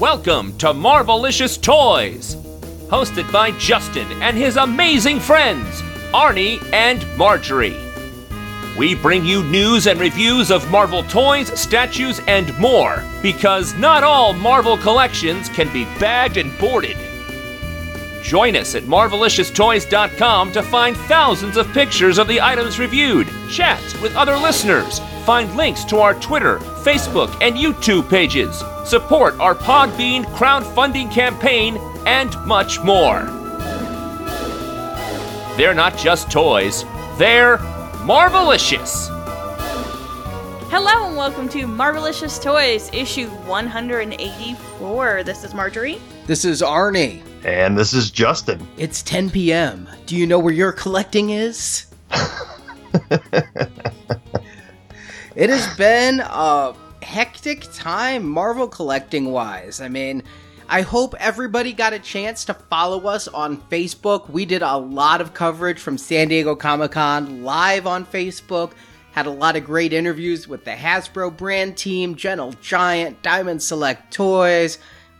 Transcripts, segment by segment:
Welcome to Marvelicious Toys, hosted by Justin and his amazing friends, Arnie and Marjorie. We bring you news and reviews of Marvel toys, statues, and more, because not all Marvel collections can be bagged and boarded. Join us at MarveliciousToys.com to find thousands of pictures of the items reviewed, chat with other listeners, find links to our Twitter, Facebook, and YouTube pages, support our Podbean crowdfunding campaign, and much more. They're not just toys, they're Marvelicious! Hello and welcome to Marvelicious Toys, issue 184. This is Marjorie. This is Arnie. And this is Justin. It's 10 p.m. Do you know where your collecting is? it has been a hectic time Marvel collecting wise. I mean, I hope everybody got a chance to follow us on Facebook. We did a lot of coverage from San Diego Comic Con live on Facebook. Had a lot of great interviews with the Hasbro brand team, Gentle Giant, Diamond Select Toys.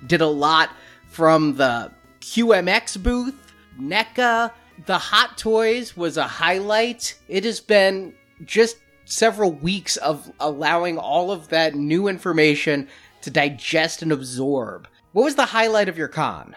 Did a lot from the QMX booth, NECA. The Hot Toys was a highlight. It has been just several weeks of allowing all of that new information to digest and absorb. What was the highlight of your con?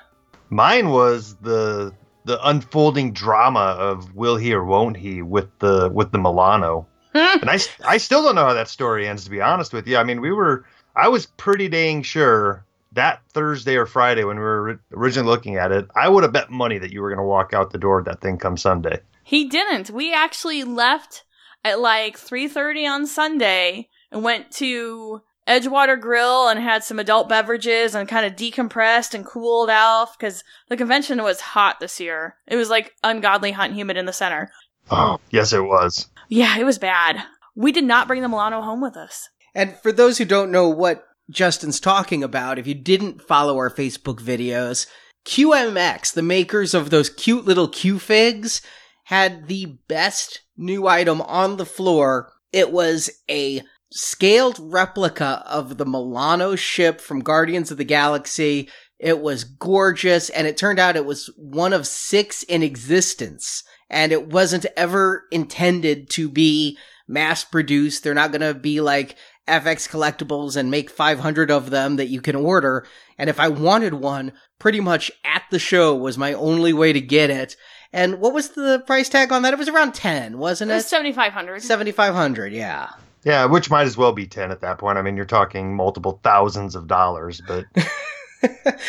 Mine was the the unfolding drama of will he or won't he with the with the Milano. Hmm. and I, I still don't know how that story ends to be honest with you. I mean, we were I was pretty dang sure that Thursday or Friday when we were originally looking at it, I would have bet money that you were going to walk out the door that thing come Sunday. He didn't. We actually left at like 3:30 on Sunday and went to Edgewater Grill and had some adult beverages and kind of decompressed and cooled off because the convention was hot this year. It was like ungodly hot and humid in the center. Oh, yes, it was. Yeah, it was bad. We did not bring the Milano home with us. And for those who don't know what Justin's talking about, if you didn't follow our Facebook videos, QMX, the makers of those cute little Q figs, had the best new item on the floor. It was a scaled replica of the Milano ship from Guardians of the Galaxy. It was gorgeous, and it turned out it was one of six in existence, and it wasn't ever intended to be mass produced. They're not gonna be like EFX collectibles and make 500 of them that you can order. And if I wanted one, pretty much at the show was my only way to get it. And what was the price tag on that? It was around 10, wasn't It it? was 7500. 7500, yeah. Yeah, which might as well be 10 at that point. I mean, you're talking multiple thousands of dollars, but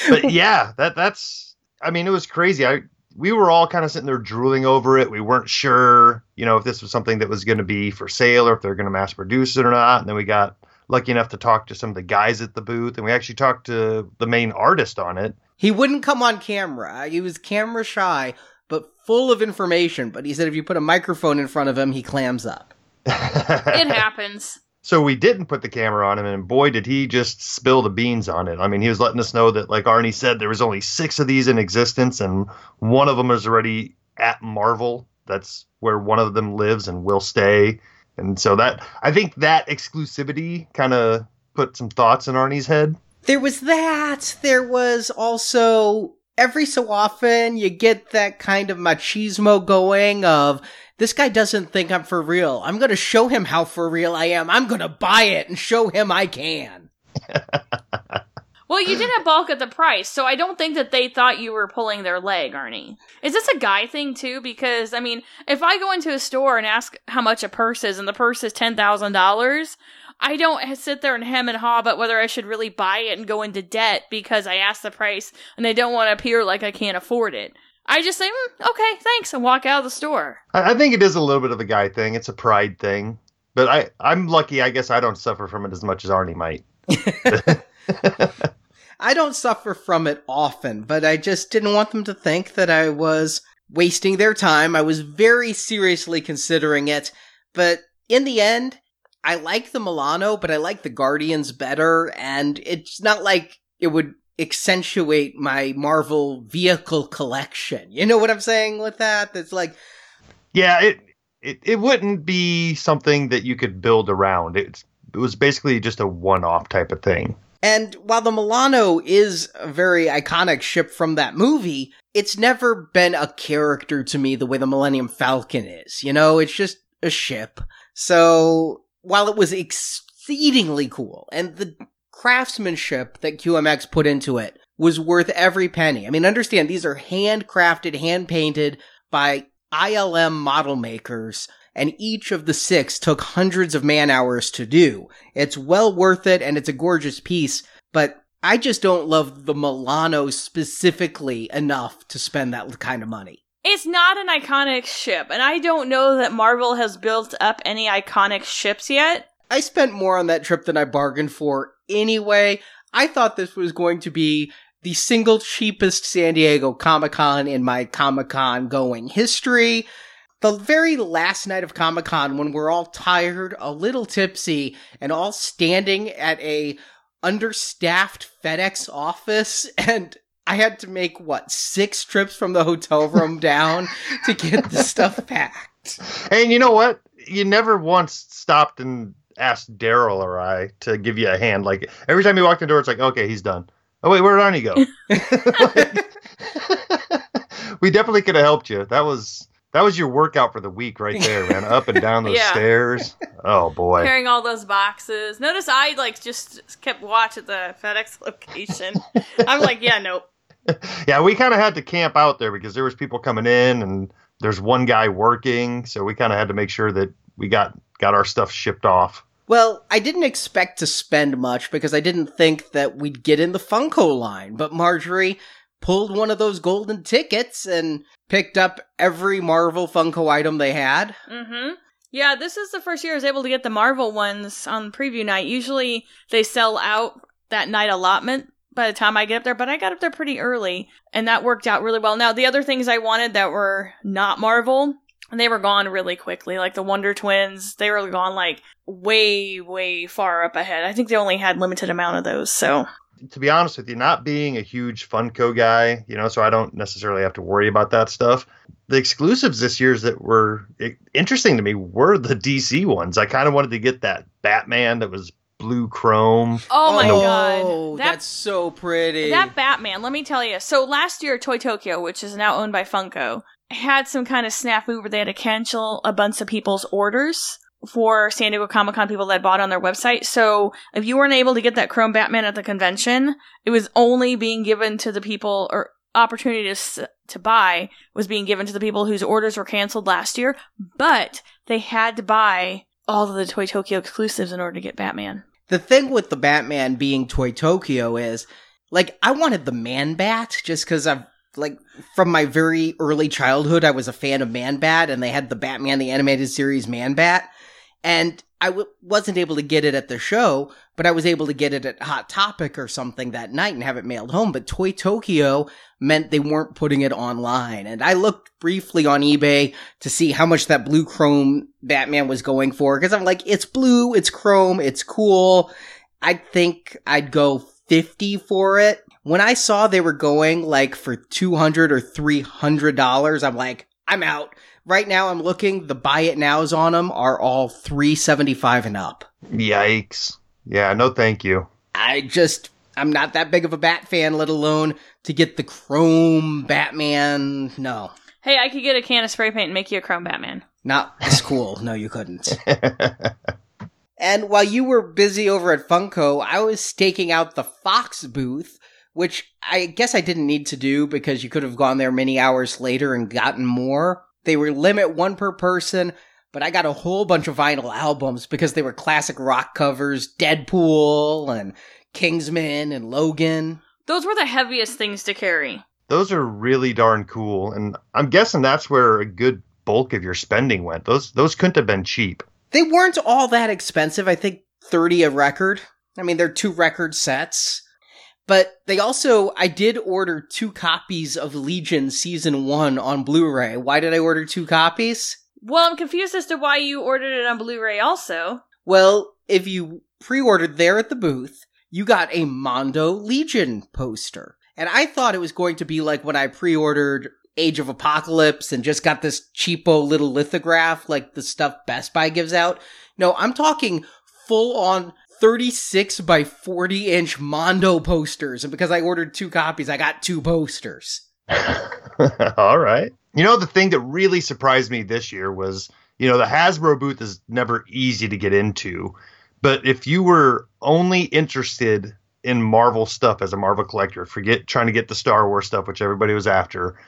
but yeah, that that's I mean, it was crazy. I we were all kind of sitting there drooling over it. We weren't sure, you know, if this was something that was going to be for sale or if they're going to mass produce it or not. And then we got lucky enough to talk to some of the guys at the booth, and we actually talked to the main artist on it. He wouldn't come on camera. He was camera shy, but full of information. But he said if you put a microphone in front of him, he clams up. It happens. So we didn't put the camera on him, and boy, did he just spill the beans on it. I mean, he was letting us know that, like Arnie said, there was only six of these in existence, and one of them is already at Marvel. That's where one of them lives and will stay. And so that I think that exclusivity kind of put some thoughts in Arnie's head. There was that. There was also every so often you get that kind of machismo going of this guy doesn't think I'm for real. I'm going to show him how for real I am. I'm going to buy it and show him I can. Well, you didn't balk at the price, so I don't think that they thought you were pulling their leg, Arnie. Is this a guy thing too? Because I mean, if I go into a store and ask how much a purse is, and the purse is ten thousand dollars, I don't sit there and hem and haw about whether I should really buy it and go into debt because I asked the price and I don't want to appear like I can't afford it. I just say, mm, okay, thanks, and walk out of the store. I, I think it is a little bit of a guy thing. It's a pride thing. But I, I'm lucky. I guess I don't suffer from it as much as Arnie might. I don't suffer from it often, but I just didn't want them to think that I was wasting their time. I was very seriously considering it, but in the end, I like the Milano, but I like the Guardians better, and it's not like it would accentuate my Marvel vehicle collection. You know what I'm saying with that? That's like, Yeah, it, it it wouldn't be something that you could build around. It's it was basically just a one-off type of thing. And while the Milano is a very iconic ship from that movie, it's never been a character to me the way the Millennium Falcon is. You know, it's just a ship. So while it was exceedingly cool and the craftsmanship that QMX put into it was worth every penny. I mean, understand these are handcrafted, hand painted by ILM model makers and each of the six took hundreds of man hours to do. It's well worth it and it's a gorgeous piece, but I just don't love the Milano specifically enough to spend that kind of money. It's not an iconic ship, and I don't know that Marvel has built up any iconic ships yet. I spent more on that trip than I bargained for anyway. I thought this was going to be the single cheapest San Diego Comic Con in my Comic Con going history the very last night of Comic Con when we're all tired, a little tipsy, and all standing at a understaffed FedEx office and I had to make what six trips from the hotel room down to get the stuff packed. And you know what? You never once stopped and asked Daryl or I to give you a hand. Like every time you walked in the door, it's like, okay, he's done. Oh wait, where did Arnie go? we definitely could have helped you. That was that was your workout for the week right there, man. Up and down those yeah. stairs. Oh boy. Carrying all those boxes. Notice I like just kept watch at the FedEx location. I'm like, yeah, nope. yeah, we kind of had to camp out there because there was people coming in and there's one guy working, so we kind of had to make sure that we got got our stuff shipped off. Well, I didn't expect to spend much because I didn't think that we'd get in the Funko line, but Marjorie pulled one of those golden tickets and picked up every Marvel Funko item they had. Mm-hmm. Yeah, this is the first year I was able to get the Marvel ones on preview night. Usually they sell out that night allotment by the time I get up there, but I got up there pretty early and that worked out really well. Now, the other things I wanted that were not Marvel, they were gone really quickly. Like the Wonder Twins, they were gone like way, way far up ahead. I think they only had limited amount of those, so to be honest with you, not being a huge Funko guy, you know, so I don't necessarily have to worry about that stuff. The exclusives this year's that were interesting to me were the DC ones. I kind of wanted to get that Batman that was blue chrome. Oh my oh, god, that, that's so pretty. That Batman, let me tell you. So last year, Toy Tokyo, which is now owned by Funko, had some kind of snafu where they had to cancel a bunch of people's orders for San Diego Comic Con people that bought on their website. So if you weren't able to get that Chrome Batman at the convention, it was only being given to the people or opportunity opportunities to buy was being given to the people whose orders were canceled last year, but they had to buy all of the Toy Tokyo exclusives in order to get Batman. The thing with the Batman being Toy Tokyo is, like, I wanted the Man Bat just because I've like from my very early childhood, I was a fan of Man Bat, and they had the Batman the animated series Man Bat and I w- wasn't able to get it at the show, but I was able to get it at Hot Topic or something that night and have it mailed home. But Toy Tokyo meant they weren't putting it online. And I looked briefly on eBay to see how much that blue chrome Batman was going for because I'm like, it's blue, it's chrome, it's cool. I think I'd go 50 for it. When I saw they were going like for 200 or $300, I'm like, I'm out right now I'm looking, the buy it nows on them are all 375 and up. Yikes. Yeah, no thank you. I just I'm not that big of a Bat fan, let alone to get the Chrome Batman. No. Hey, I could get a can of spray paint and make you a Chrome Batman. Not as cool. no, you couldn't. and while you were busy over at Funko, I was staking out the Fox booth, which I guess I didn't need to do because you could have gone there many hours later and gotten more. They were limit one per person, but I got a whole bunch of vinyl albums because they were classic rock covers, Deadpool and Kingsman and Logan. Those were the heaviest things to carry. Those are really darn cool, and I'm guessing that's where a good bulk of your spending went. Those those couldn't have been cheap. They weren't all that expensive. I think 30 a record. I mean, they're two record sets. But they also, I did order two copies of Legion Season 1 on Blu ray. Why did I order two copies? Well, I'm confused as to why you ordered it on Blu ray also. Well, if you pre ordered there at the booth, you got a Mondo Legion poster. And I thought it was going to be like when I pre ordered Age of Apocalypse and just got this cheapo little lithograph like the stuff Best Buy gives out. No, I'm talking full on 36 by 40 inch Mondo posters. And because I ordered two copies, I got two posters. All right. You know, the thing that really surprised me this year was, you know, the Hasbro booth is never easy to get into. But if you were only interested in Marvel stuff as a Marvel collector, forget trying to get the Star Wars stuff, which everybody was after,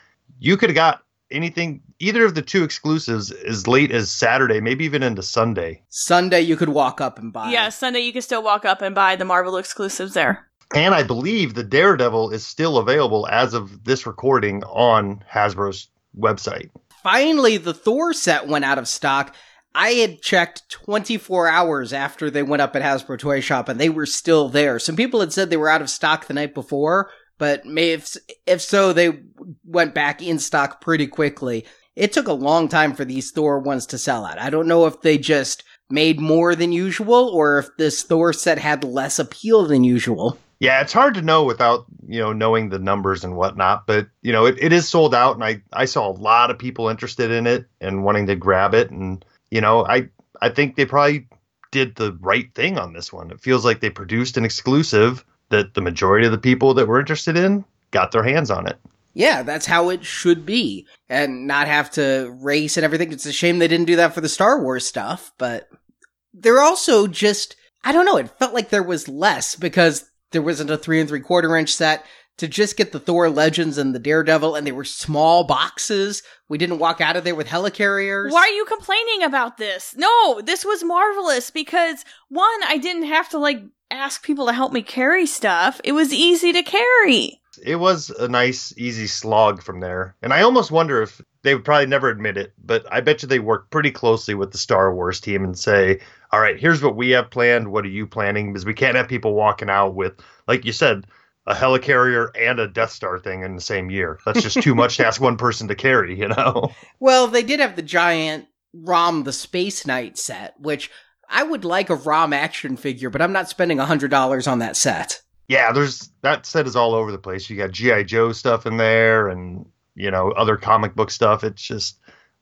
you could have got anything, either of the two exclusives, as late as Saturday, maybe even into Sunday. Sunday, you could walk up and buy. Yeah, Sunday you could still walk up and buy the Marvel exclusives there. And I believe the Daredevil is still available as of this recording on Hasbro's website. Finally, the Thor set went out of stock. I had checked 24 hours after they went up at Hasbro Toy Shop and they were still there. Some people had said they were out of stock the night before, but if, if so, they went back in stock pretty quickly. It took a long time for these Thor ones to sell out. I don't know if they just made more than usual or if this Thor set had less appeal than usual. Yeah, it's hard to know without, you know, knowing the numbers and whatnot, but you know, it, it is sold out and I, I saw a lot of people interested in it and wanting to grab it. And, you know, I I think they probably did the right thing on this one. It feels like they produced an exclusive that the majority of the people that were interested in got their hands on it. Yeah, that's how it should be. And not have to race and everything. It's a shame they didn't do that for the Star Wars stuff, but they're also just I don't know, it felt like there was less because there wasn't a three and three quarter inch set to just get the Thor Legends and the Daredevil, and they were small boxes. We didn't walk out of there with helicarriers. Why are you complaining about this? No, this was marvelous because one, I didn't have to like ask people to help me carry stuff. It was easy to carry. It was a nice, easy slog from there. And I almost wonder if they would probably never admit it, but I bet you they work pretty closely with the Star Wars team and say, all right, here's what we have planned. What are you planning? Because we can't have people walking out with, like you said, a helicarrier and a Death Star thing in the same year. That's just too much to ask one person to carry, you know? Well, they did have the giant Rom the Space Knight set, which I would like a Rom action figure, but I'm not spending $100 on that set. Yeah, there's that set is all over the place. You got GI Joe stuff in there and, you know, other comic book stuff. It's just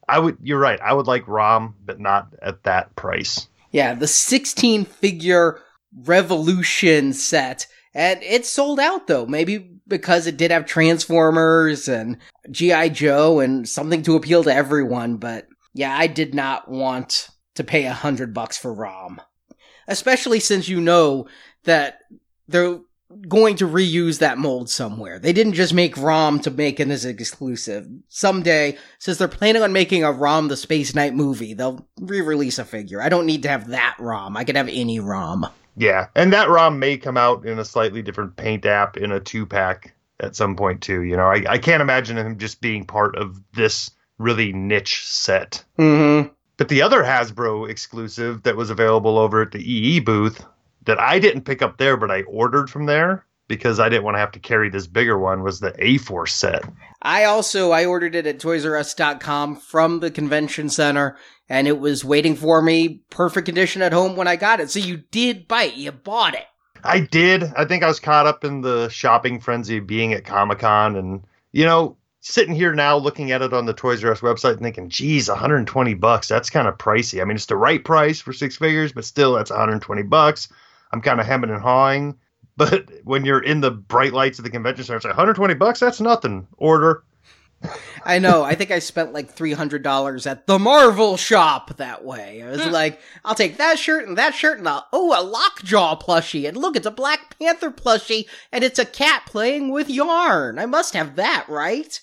I would you're right. I would like Rom, but not at that price. Yeah, the 16 figure Revolution set. And it sold out though, maybe because it did have Transformers and G.I. Joe and something to appeal to everyone, but yeah, I did not want to pay a hundred bucks for ROM. Especially since you know that they're going to reuse that mold somewhere. They didn't just make ROM to make it as exclusive. Someday, since they're planning on making a ROM the Space Knight movie, they'll re-release a figure. I don't need to have that ROM. I can have any ROM. Yeah, and that ROM may come out in a slightly different paint app in a two pack at some point too. You know, I, I can't imagine him just being part of this really niche set. Mm-hmm. But the other Hasbro exclusive that was available over at the EE booth that I didn't pick up there, but I ordered from there because I didn't want to have to carry this bigger one was the A Force set. I also I ordered it at ToysRUs.com from the convention center, and it was waiting for me, perfect condition at home when I got it. So you did bite, you bought it. I did. I think I was caught up in the shopping frenzy of being at Comic Con, and you know, sitting here now looking at it on the Toys R Us website and thinking, geez, 120 bucks, that's kind of pricey. I mean, it's the right price for six figures, but still, that's 120 bucks. I'm kind of hemming and hawing. But when you're in the bright lights of the convention center, it's like 120 bucks. That's nothing. Order. I know. I think I spent like three hundred dollars at the Marvel shop that way. I was hmm. like, I'll take that shirt and that shirt and a oh a lockjaw plushie and look, it's a Black Panther plushie and it's a cat playing with yarn. I must have that, right?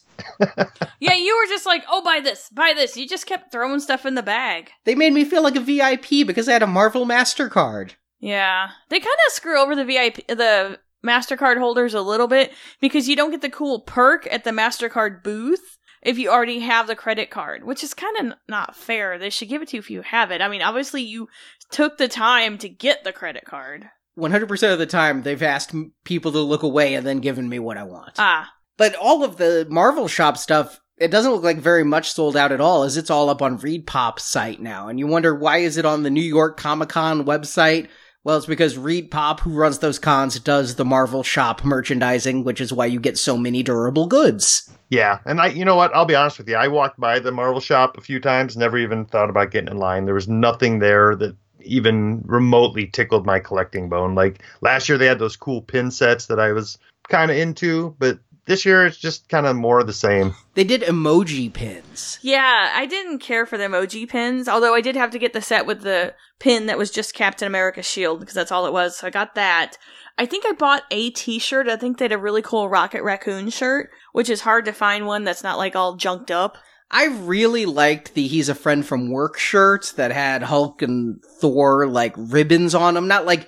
Yeah, you were just like, oh, buy this, buy this. You just kept throwing stuff in the bag. They made me feel like a VIP because I had a Marvel Mastercard. Yeah, they kind of screw over the VIP, the Mastercard holders a little bit because you don't get the cool perk at the Mastercard booth if you already have the credit card, which is kind of not fair. They should give it to you if you have it. I mean, obviously you took the time to get the credit card. 100% of the time, they've asked people to look away and then given me what I want. Ah. But all of the Marvel shop stuff, it doesn't look like very much sold out at all, as it's all up on ReedPop's site now. And you wonder why is it on the New York Comic Con website? Well, it's because ReedPop, who runs those cons, does the Marvel shop merchandising, which is why you get so many durable goods. Yeah, and I, you know what? I'll be honest with you. I walked by the Marvel shop a few times, never even thought about getting in line. There was nothing there that even remotely tickled my collecting bone. Like last year, they had those cool pin sets that I was kind of into, but this year it's just kind of more of the same. They did emoji pins. Yeah, I didn't care for the emoji pins, although I did have to get the set with the pin that was just Captain America's shield because that's all it was. So I got that. I think I bought a t-shirt. I think they had a really cool Rocket Raccoon shirt, which is hard to find one that's not like all junked up. I really liked the "He's a Friend from Work" shirts that had Hulk and Thor like ribbons on them. Not like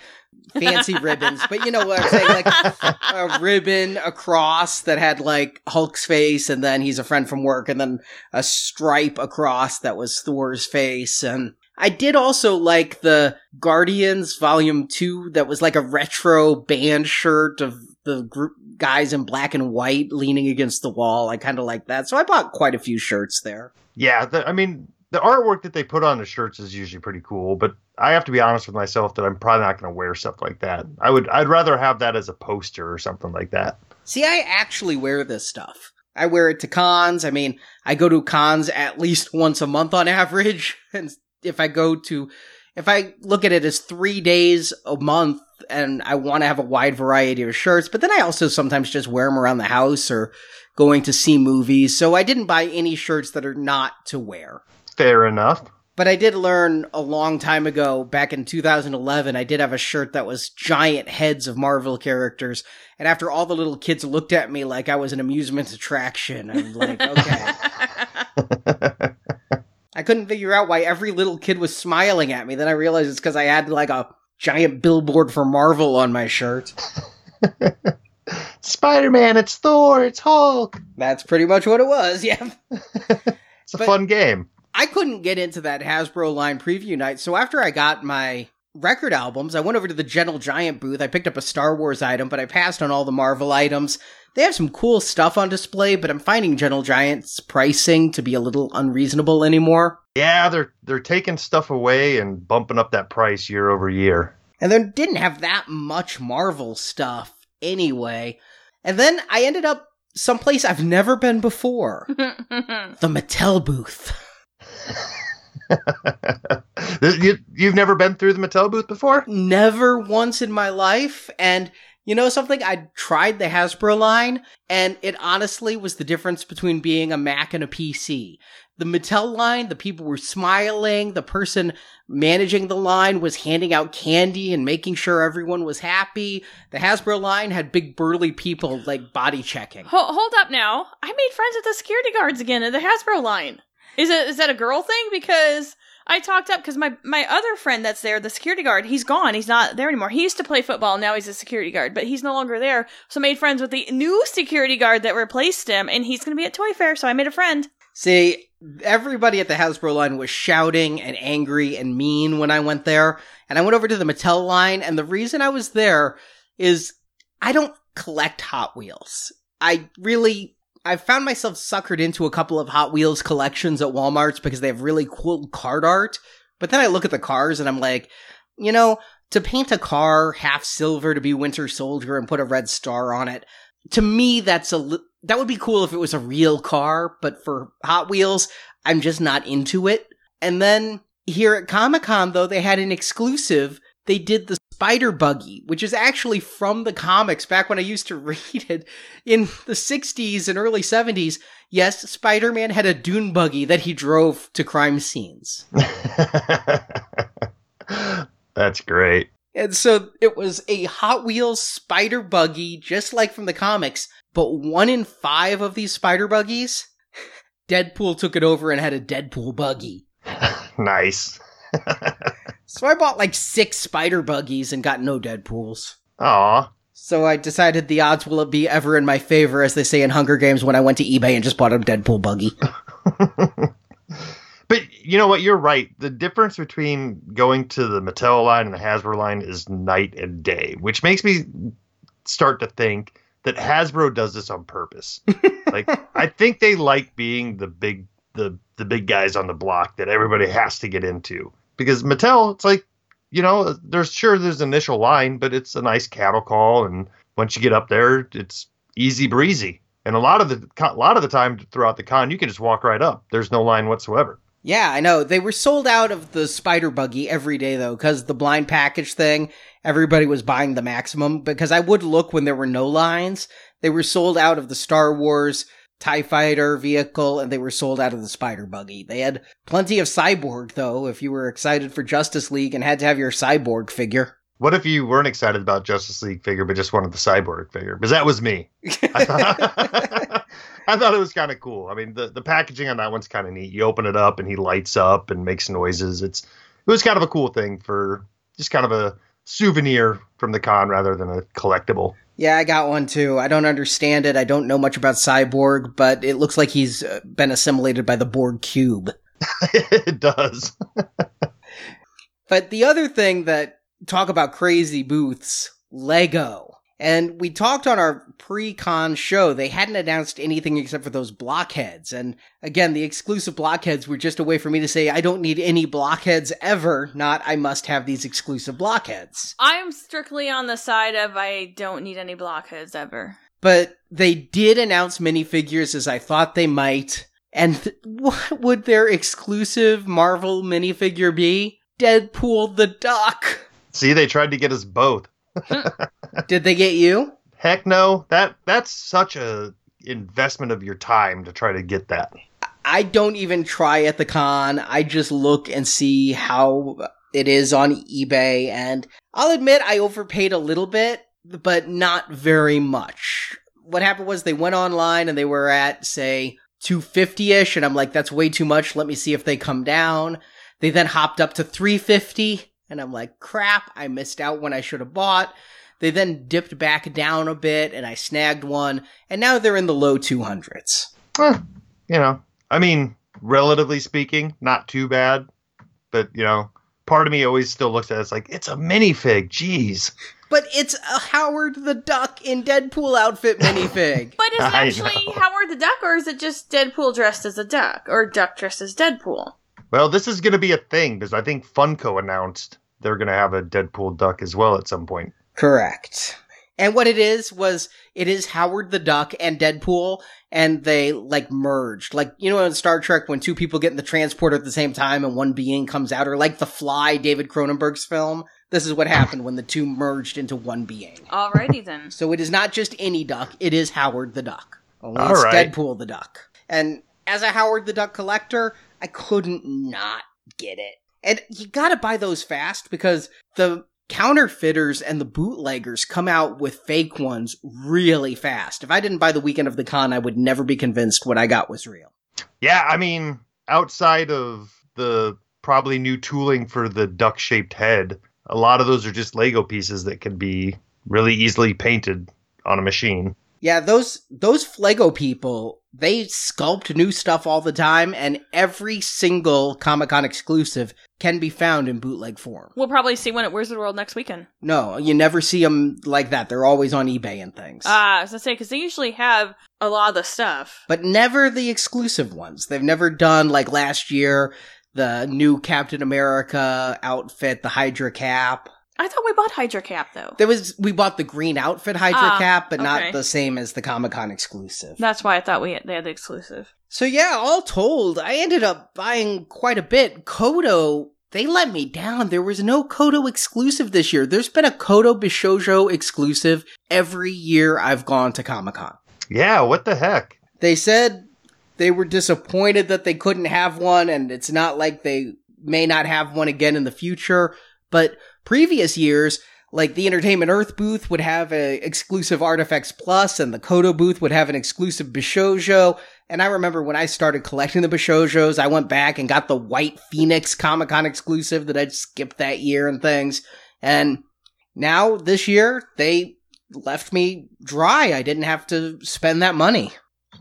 fancy ribbons, but you know what I'm saying? Like a ribbon across that had like Hulk's face, and then he's a friend from work, and then a stripe across that was Thor's face, and I did also like the Guardians Volume 2 that was like a retro band shirt of the group guys in black and white leaning against the wall. I kind of like that. So I bought quite a few shirts there. Yeah, the, I mean, the artwork that they put on the shirts is usually pretty cool, but I have to be honest with myself that I'm probably not going to wear stuff like that. I would I'd rather have that as a poster or something like that. See, I actually wear this stuff. I wear it to cons. I mean, I go to cons at least once a month on average, and if I go to, if I look at it as three days a month and I want to have a wide variety of shirts, but then I also sometimes just wear them around the house or going to see movies. So I didn't buy any shirts that are not to wear. Fair enough. But I did learn a long time ago, back in 2011, I did have a shirt that was giant heads of Marvel characters. And after all the little kids looked at me like I was an amusement attraction, I'm like, okay. I couldn't figure out why every little kid was smiling at me. Then I realized it's because I had like a giant billboard for Marvel on my shirt. Spider Man, it's Thor, it's Hulk. That's pretty much what it was, yeah. it's a but fun game. I couldn't get into that Hasbro line preview night, so after I got my record albums, I went over to the Gentle Giant booth. I picked up a Star Wars item, but I passed on all the Marvel items. They have some cool stuff on display, but I'm finding Gentle Giant's pricing to be a little unreasonable anymore. Yeah, they're they're taking stuff away and bumping up that price year over year. And they didn't have that much Marvel stuff anyway. And then I ended up someplace I've never been before. the Mattel booth. You, you've never been through the Mattel booth before? Never once in my life. And you know something? I tried the Hasbro line, and it honestly was the difference between being a Mac and a PC. The Mattel line, the people were smiling, the person managing the line was handing out candy and making sure everyone was happy. The Hasbro line had big burly people like body checking. Hold, hold up now. I made friends with the security guards again at the Hasbro line. Is it is that a girl thing? Because I talked up because my my other friend that's there, the security guard, he's gone. He's not there anymore. He used to play football. Now he's a security guard, but he's no longer there. So I made friends with the new security guard that replaced him, and he's going to be at Toy Fair. So I made a friend. See, everybody at the Hasbro line was shouting and angry and mean when I went there, and I went over to the Mattel line. And the reason I was there is I don't collect Hot Wheels. I really I've found myself suckered into a couple of Hot Wheels collections at Walmart's because they have really cool card art. But then I look at the cars and I'm like, you know, to paint a car half silver to be Winter Soldier and put a red star on it, to me that's a that would be cool if it was a real car, but for Hot Wheels, I'm just not into it. And then here at Comic Con though, they had an exclusive. They did the Spider Buggy, which is actually from the comics back when I used to read it in the 60s and early 70s. Yes, Spider Man had a dune buggy that he drove to crime scenes. That's great. And so it was a Hot Wheels spider buggy, just like from the comics, but one in five of these spider buggies, Deadpool took it over and had a Deadpool buggy. nice. So I bought like six spider buggies and got no Deadpools. Aw. So I decided the odds will be ever in my favor, as they say in Hunger Games, when I went to eBay and just bought a Deadpool buggy. but you know what? You're right. The difference between going to the Mattel line and the Hasbro line is night and day, which makes me start to think that Hasbro does this on purpose. like I think they like being the big the the big guys on the block that everybody has to get into because Mattel, it's like you know, there's sure there's initial line, but it's a nice cattle call, and once you get up there, it's easy breezy. And a lot of the a lot of the time throughout the con, you can just walk right up. There's no line whatsoever. Yeah, I know. They were sold out of the spider buggy every day though, because the blind package thing, everybody was buying the maximum. Because I would look when there were no lines. They were sold out of the Star Wars TIE fighter vehicle, and they were sold out of the spider buggy. They had plenty of cyborg though, if you were excited for Justice League and had to have your cyborg figure. What if you weren't excited about Justice League figure, but just wanted the cyborg figure? Because that was me. I thought, I thought it was kind of cool. I mean, the, the packaging on that one's kind of neat. You open it up and he lights up and makes noises. It's it was kind of a cool thing for just kind of a souvenir from the con rather than a collectible. Yeah, I got one too. I don't understand it. I don't know much about Cyborg, but it looks like he's uh, been assimilated by the Borg cube. it does. but the other thing that talk about crazy booths, Lego. And we talked on our pre-con show, they hadn't announced anything except for those blockheads. And again, the exclusive blockheads were just a way for me to say, I don't need any blockheads ever, not I must have these exclusive blockheads. I'm strictly on the side of I don't need any blockheads ever. But they did announce minifigures as I thought they might. And th- what would their exclusive Marvel minifigure be? Deadpool the Duck. See, they tried to get us both. Did they get you? Heck no. That that's such a investment of your time to try to get that. I don't even try at the con. I just look and see how it is on eBay and I'll admit I overpaid a little bit, but not very much. What happened was they went online and they were at say 250ish and I'm like that's way too much. Let me see if they come down. They then hopped up to 350 and I'm like, crap, I missed out when I should have bought. They then dipped back down a bit and I snagged one, and now they're in the low 200s. Eh, you know, I mean, relatively speaking, not too bad. But, you know, part of me always still looks at it as like, it's a minifig, jeez. But it's a Howard the Duck in Deadpool outfit minifig. but is it actually Howard the Duck, or is it just Deadpool dressed as a duck, or Duck dressed as Deadpool? Well, this is going to be a thing because I think Funko announced they're going to have a Deadpool duck as well at some point. Correct. And what it is was it is Howard the Duck and Deadpool, and they like merged. Like you know in Star Trek when two people get in the transporter at the same time and one being comes out, or like The Fly, David Cronenberg's film. This is what happened when the two merged into one being. Alrighty then. So it is not just any duck; it is Howard the Duck. Only All it's right. Deadpool the Duck. And as a Howard the Duck collector, I couldn't not get it. And you gotta buy those fast because the counterfeiters and the bootleggers come out with fake ones really fast. If I didn't buy the weekend of the con, I would never be convinced what I got was real. Yeah, I mean, outside of the probably new tooling for the duck shaped head, a lot of those are just Lego pieces that can be really easily painted on a machine. Yeah, those those Flego people, they sculpt new stuff all the time, and every single Comic Con exclusive can be found in bootleg form. We'll probably see one at Wizard World next weekend. No, you never see them like that. They're always on eBay and things. Ah, uh, I was gonna say because they usually have a lot of the stuff, but never the exclusive ones. They've never done like last year the new Captain America outfit, the Hydra cap. I thought we bought Hydra Cap though. There was we bought the green outfit Hydra ah, Cap, but okay. not the same as the Comic Con exclusive. That's why I thought we had, they had the exclusive. So yeah, all told, I ended up buying quite a bit. Koto, they let me down. There was no Koto exclusive this year. There's been a Koto Bishojo exclusive every year I've gone to Comic Con. Yeah, what the heck? They said they were disappointed that they couldn't have one, and it's not like they may not have one again in the future. But previous years, like the Entertainment Earth booth would have an exclusive Artifacts Plus, and the Koto booth would have an exclusive Bishojo. And I remember when I started collecting the Bishojos, I went back and got the White Phoenix Comic Con exclusive that I'd skipped that year and things. And now this year, they left me dry. I didn't have to spend that money.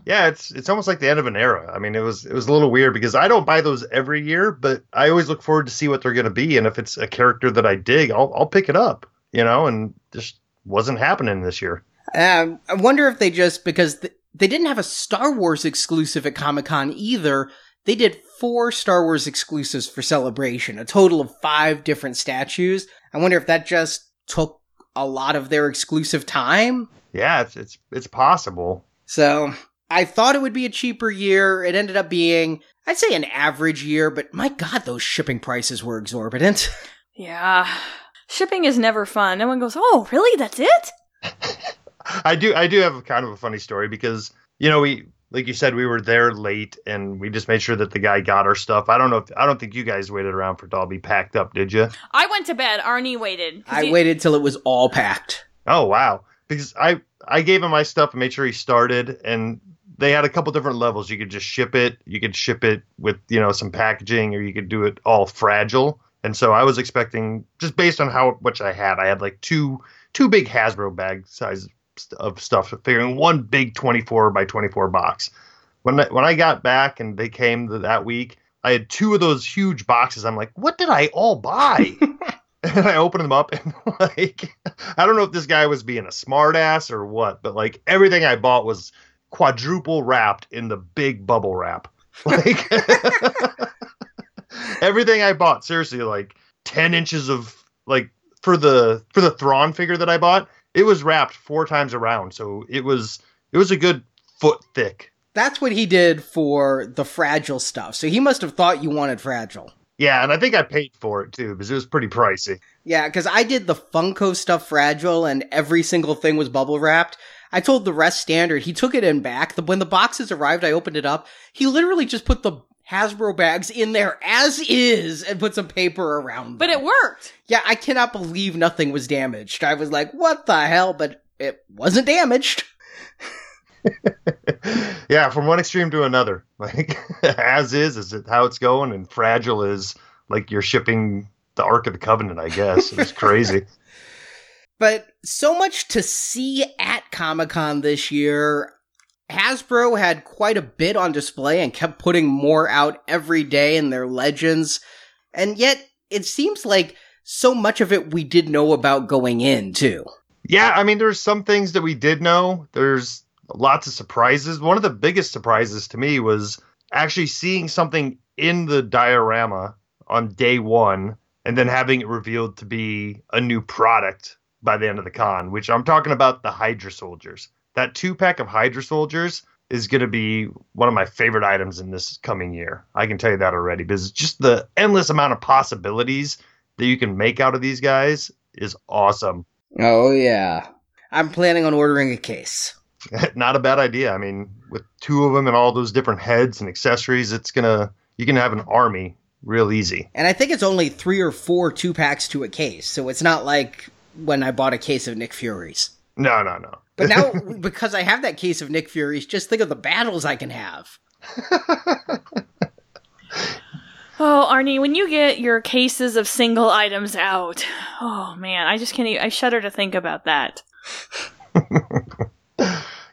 Yeah, it's it's almost like the end of an era. I mean, it was it was a little weird because I don't buy those every year, but I always look forward to see what they're going to be, and if it's a character that I dig, I'll I'll pick it up. You know, and just wasn't happening this year. Um, I wonder if they just because th- they didn't have a Star Wars exclusive at Comic Con either. They did four Star Wars exclusives for Celebration, a total of five different statues. I wonder if that just took a lot of their exclusive time. Yeah, it's it's it's possible. So I thought it would be a cheaper year. It ended up being, I'd say, an average year, but my God, those shipping prices were exorbitant. Yeah. Shipping is never fun. No one goes, oh, really? That's it? I do I do have kind of a funny story because you know we like you said we were there late and we just made sure that the guy got our stuff. I don't know if I don't think you guys waited around for it to all be packed up, did you? I went to bed. Arnie waited. I he- waited till it was all packed. Oh wow. Because I I gave him my stuff and made sure he started and they had a couple different levels. You could just ship it, you could ship it with, you know, some packaging or you could do it all fragile. And so I was expecting just based on how much I had, I had like two two big Hasbro bag size of stuff, figuring one big 24 by 24 box. When I, when I got back and they came th- that week, I had two of those huge boxes. I'm like, what did I all buy? and I opened them up and like I don't know if this guy was being a smartass or what, but like everything I bought was quadruple wrapped in the big bubble wrap. Like everything I bought, seriously, like ten inches of like for the for the Thrawn figure that I bought, it was wrapped four times around, so it was it was a good foot thick. That's what he did for the fragile stuff. So he must have thought you wanted fragile. Yeah, and I think I paid for it too because it was pretty pricey. Yeah, because I did the Funko stuff fragile and every single thing was bubble wrapped. I told the rest standard. He took it in back. The, when the boxes arrived, I opened it up. He literally just put the Hasbro bags in there as is and put some paper around them. But it worked. Yeah, I cannot believe nothing was damaged. I was like, what the hell? But it wasn't damaged. yeah, from one extreme to another. Like as is is it how it's going, and fragile is like you're shipping the Ark of the Covenant. I guess it's crazy. But so much to see at Comic Con this year. Hasbro had quite a bit on display and kept putting more out every day in their legends. And yet, it seems like so much of it we did know about going in, too. yeah, I mean, there's some things that we did know. There's lots of surprises. One of the biggest surprises to me was actually seeing something in the diorama on day one and then having it revealed to be a new product by the end of the con, which I'm talking about the Hydra Soldiers. That two pack of Hydra Soldiers is going to be one of my favorite items in this coming year. I can tell you that already because just the endless amount of possibilities that you can make out of these guys is awesome. Oh, yeah. I'm planning on ordering a case. Not a bad idea. I mean, with two of them and all those different heads and accessories, it's gonna you can have an army real easy. And I think it's only three or four two packs to a case, so it's not like when I bought a case of Nick Furies. No, no, no. But now, because I have that case of Nick Furies, just think of the battles I can have. Oh, Arnie, when you get your cases of single items out, oh man, I just can't. Even, I shudder to think about that.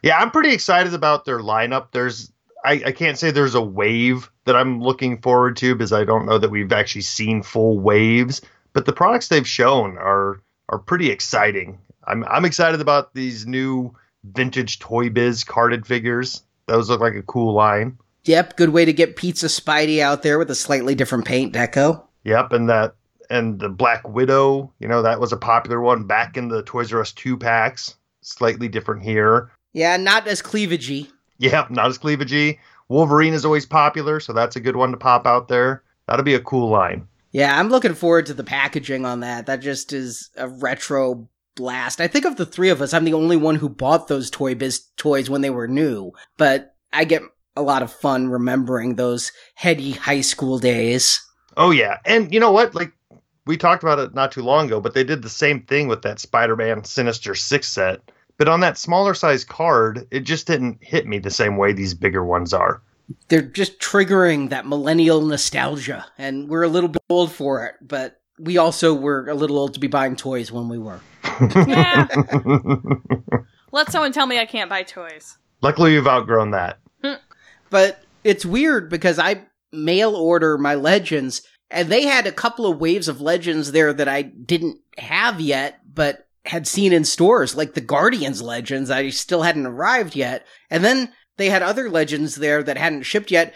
yeah, I'm pretty excited about their lineup. There's I, I can't say there's a wave that I'm looking forward to because I don't know that we've actually seen full waves, but the products they've shown are are pretty exciting. I'm I'm excited about these new vintage Toy Biz carded figures. Those look like a cool line. Yep, good way to get Pizza Spidey out there with a slightly different paint deco. Yep, and that and the Black Widow, you know, that was a popular one back in the Toys R Us two packs. Slightly different here. Yeah, not as cleavagey. Yep, not as cleavagey. Wolverine is always popular, so that's a good one to pop out there. That'll be a cool line. Yeah, I'm looking forward to the packaging on that. That just is a retro blast. I think of the three of us, I'm the only one who bought those Toy Biz toys when they were new, but I get a lot of fun remembering those heady high school days. Oh yeah, and you know what? Like we talked about it not too long ago, but they did the same thing with that Spider-Man Sinister Six set. But on that smaller size card, it just didn't hit me the same way these bigger ones are. They're just triggering that millennial nostalgia, and we're a little bit old for it, but we also were a little old to be buying toys when we were. Yeah, let someone tell me I can't buy toys. Luckily, you've outgrown that. But it's weird because I mail order my legends, and they had a couple of waves of legends there that I didn't have yet, but had seen in stores, like the Guardians legends. I still hadn't arrived yet. And then they had other legends there that hadn't shipped yet.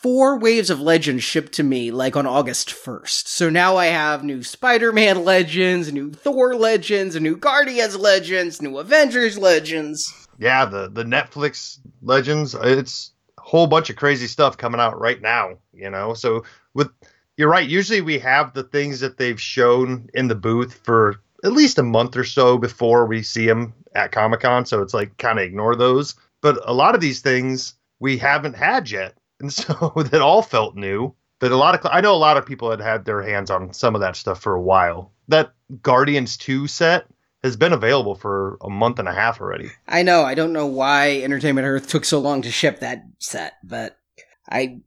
Four waves of legends shipped to me like on August 1st. So now I have new Spider-Man legends, new Thor legends, new Guardians legends, new Avengers legends. Yeah, the the Netflix Legends, it's a whole bunch of crazy stuff coming out right now, you know. So with you're right, usually we have the things that they've shown in the booth for at least a month or so before we see them at Comic-Con, so it's like kind of ignore those. But a lot of these things we haven't had yet. And so that all felt new. But a lot of I know a lot of people had had their hands on some of that stuff for a while. That Guardians 2 set has been available for a month and a half already. I know. I don't know why Entertainment Earth took so long to ship that set, but I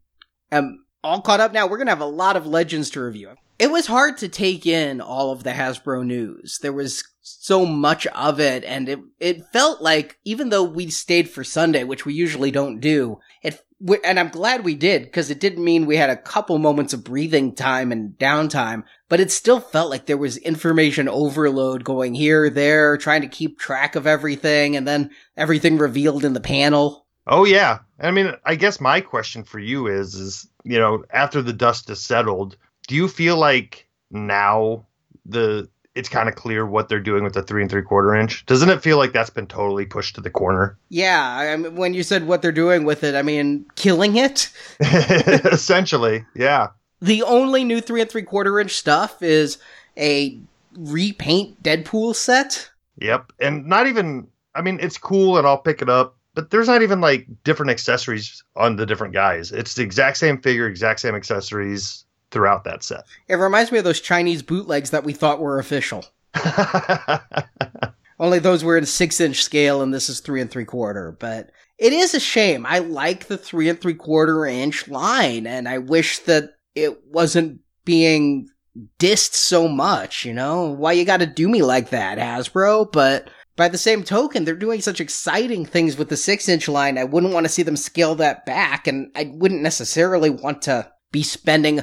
am all caught up now. We're going to have a lot of Legends to review. It was hard to take in all of the Hasbro news. There was so much of it and it it felt like even though we stayed for Sunday, which we usually don't do, it and I'm glad we did because it didn't mean we had a couple moments of breathing time and downtime, but it still felt like there was information overload going here, there, trying to keep track of everything, and then everything revealed in the panel. Oh yeah, I mean, I guess my question for you is, is you know, after the dust has settled, do you feel like now the it's kind of clear what they're doing with the three and three quarter inch. Doesn't it feel like that's been totally pushed to the corner? Yeah, I mean, when you said what they're doing with it, I mean, killing it. Essentially, yeah. The only new three and three quarter inch stuff is a repaint Deadpool set. Yep, and not even. I mean, it's cool, and I'll pick it up. But there's not even like different accessories on the different guys. It's the exact same figure, exact same accessories throughout that set. It reminds me of those Chinese bootlegs that we thought were official. Only those were in six inch scale, and this is three and three quarter. But it is a shame. I like the three and three quarter inch line, and I wish that it wasn't being dissed so much. You know why you got to do me like that, Hasbro? But by the same token, they're doing such exciting things with the six inch line. I wouldn't want to see them scale that back, and I wouldn't necessarily want to be spending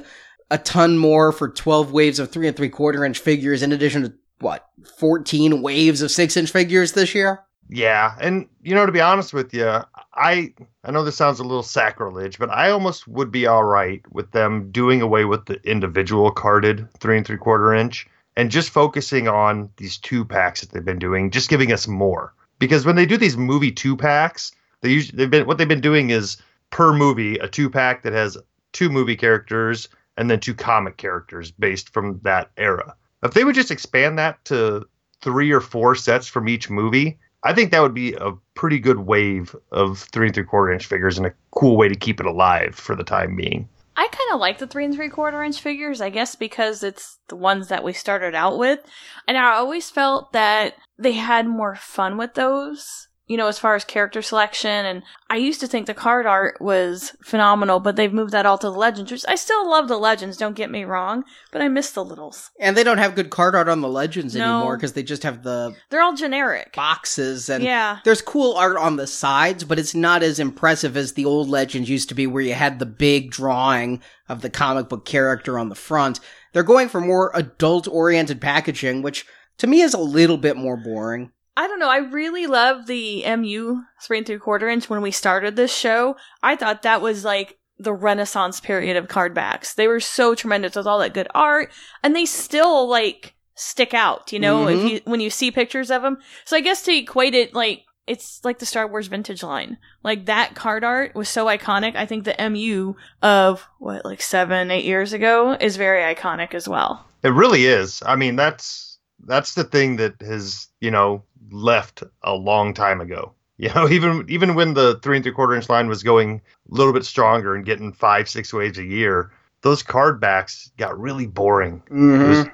a ton more for 12 waves of three and three quarter inch figures in addition to what 14 waves of six inch figures this year? Yeah and you know to be honest with you i i know this sounds a little sacrilege but i almost would be all right with them doing away with the individual carded three and three quarter inch and just focusing on these two packs that they've been doing just giving us more. Because when they do these movie two packs they usually they've been what they've been doing is per movie a two pack that has two movie characters and then two comic characters based from that era. If they would just expand that to three or four sets from each movie, I think that would be a pretty good wave of three and three quarter inch figures and a cool way to keep it alive for the time being. I kind of like the three and three quarter inch figures, I guess, because it's the ones that we started out with. And I always felt that they had more fun with those you know, as far as character selection. And I used to think the card art was phenomenal, but they've moved that all to the legends, which I still love the legends, don't get me wrong, but I miss the littles. And they don't have good card art on the legends no. anymore because they just have the. They're all generic. Boxes and. Yeah. There's cool art on the sides, but it's not as impressive as the old legends used to be where you had the big drawing of the comic book character on the front. They're going for more adult oriented packaging, which to me is a little bit more boring. I don't know. I really love the MU three and three quarter inch when we started this show. I thought that was like the renaissance period of card backs. They were so tremendous with all that good art and they still like stick out, you know, mm-hmm. if you, when you see pictures of them. So I guess to equate it like it's like the Star Wars vintage line. Like that card art was so iconic. I think the MU of what, like seven, eight years ago is very iconic as well. It really is. I mean, that's, that's the thing that has, you know, left a long time ago. You know, even even when the three and three quarter inch line was going a little bit stronger and getting five six waves a year, those card backs got really boring. Mm-hmm. It, was,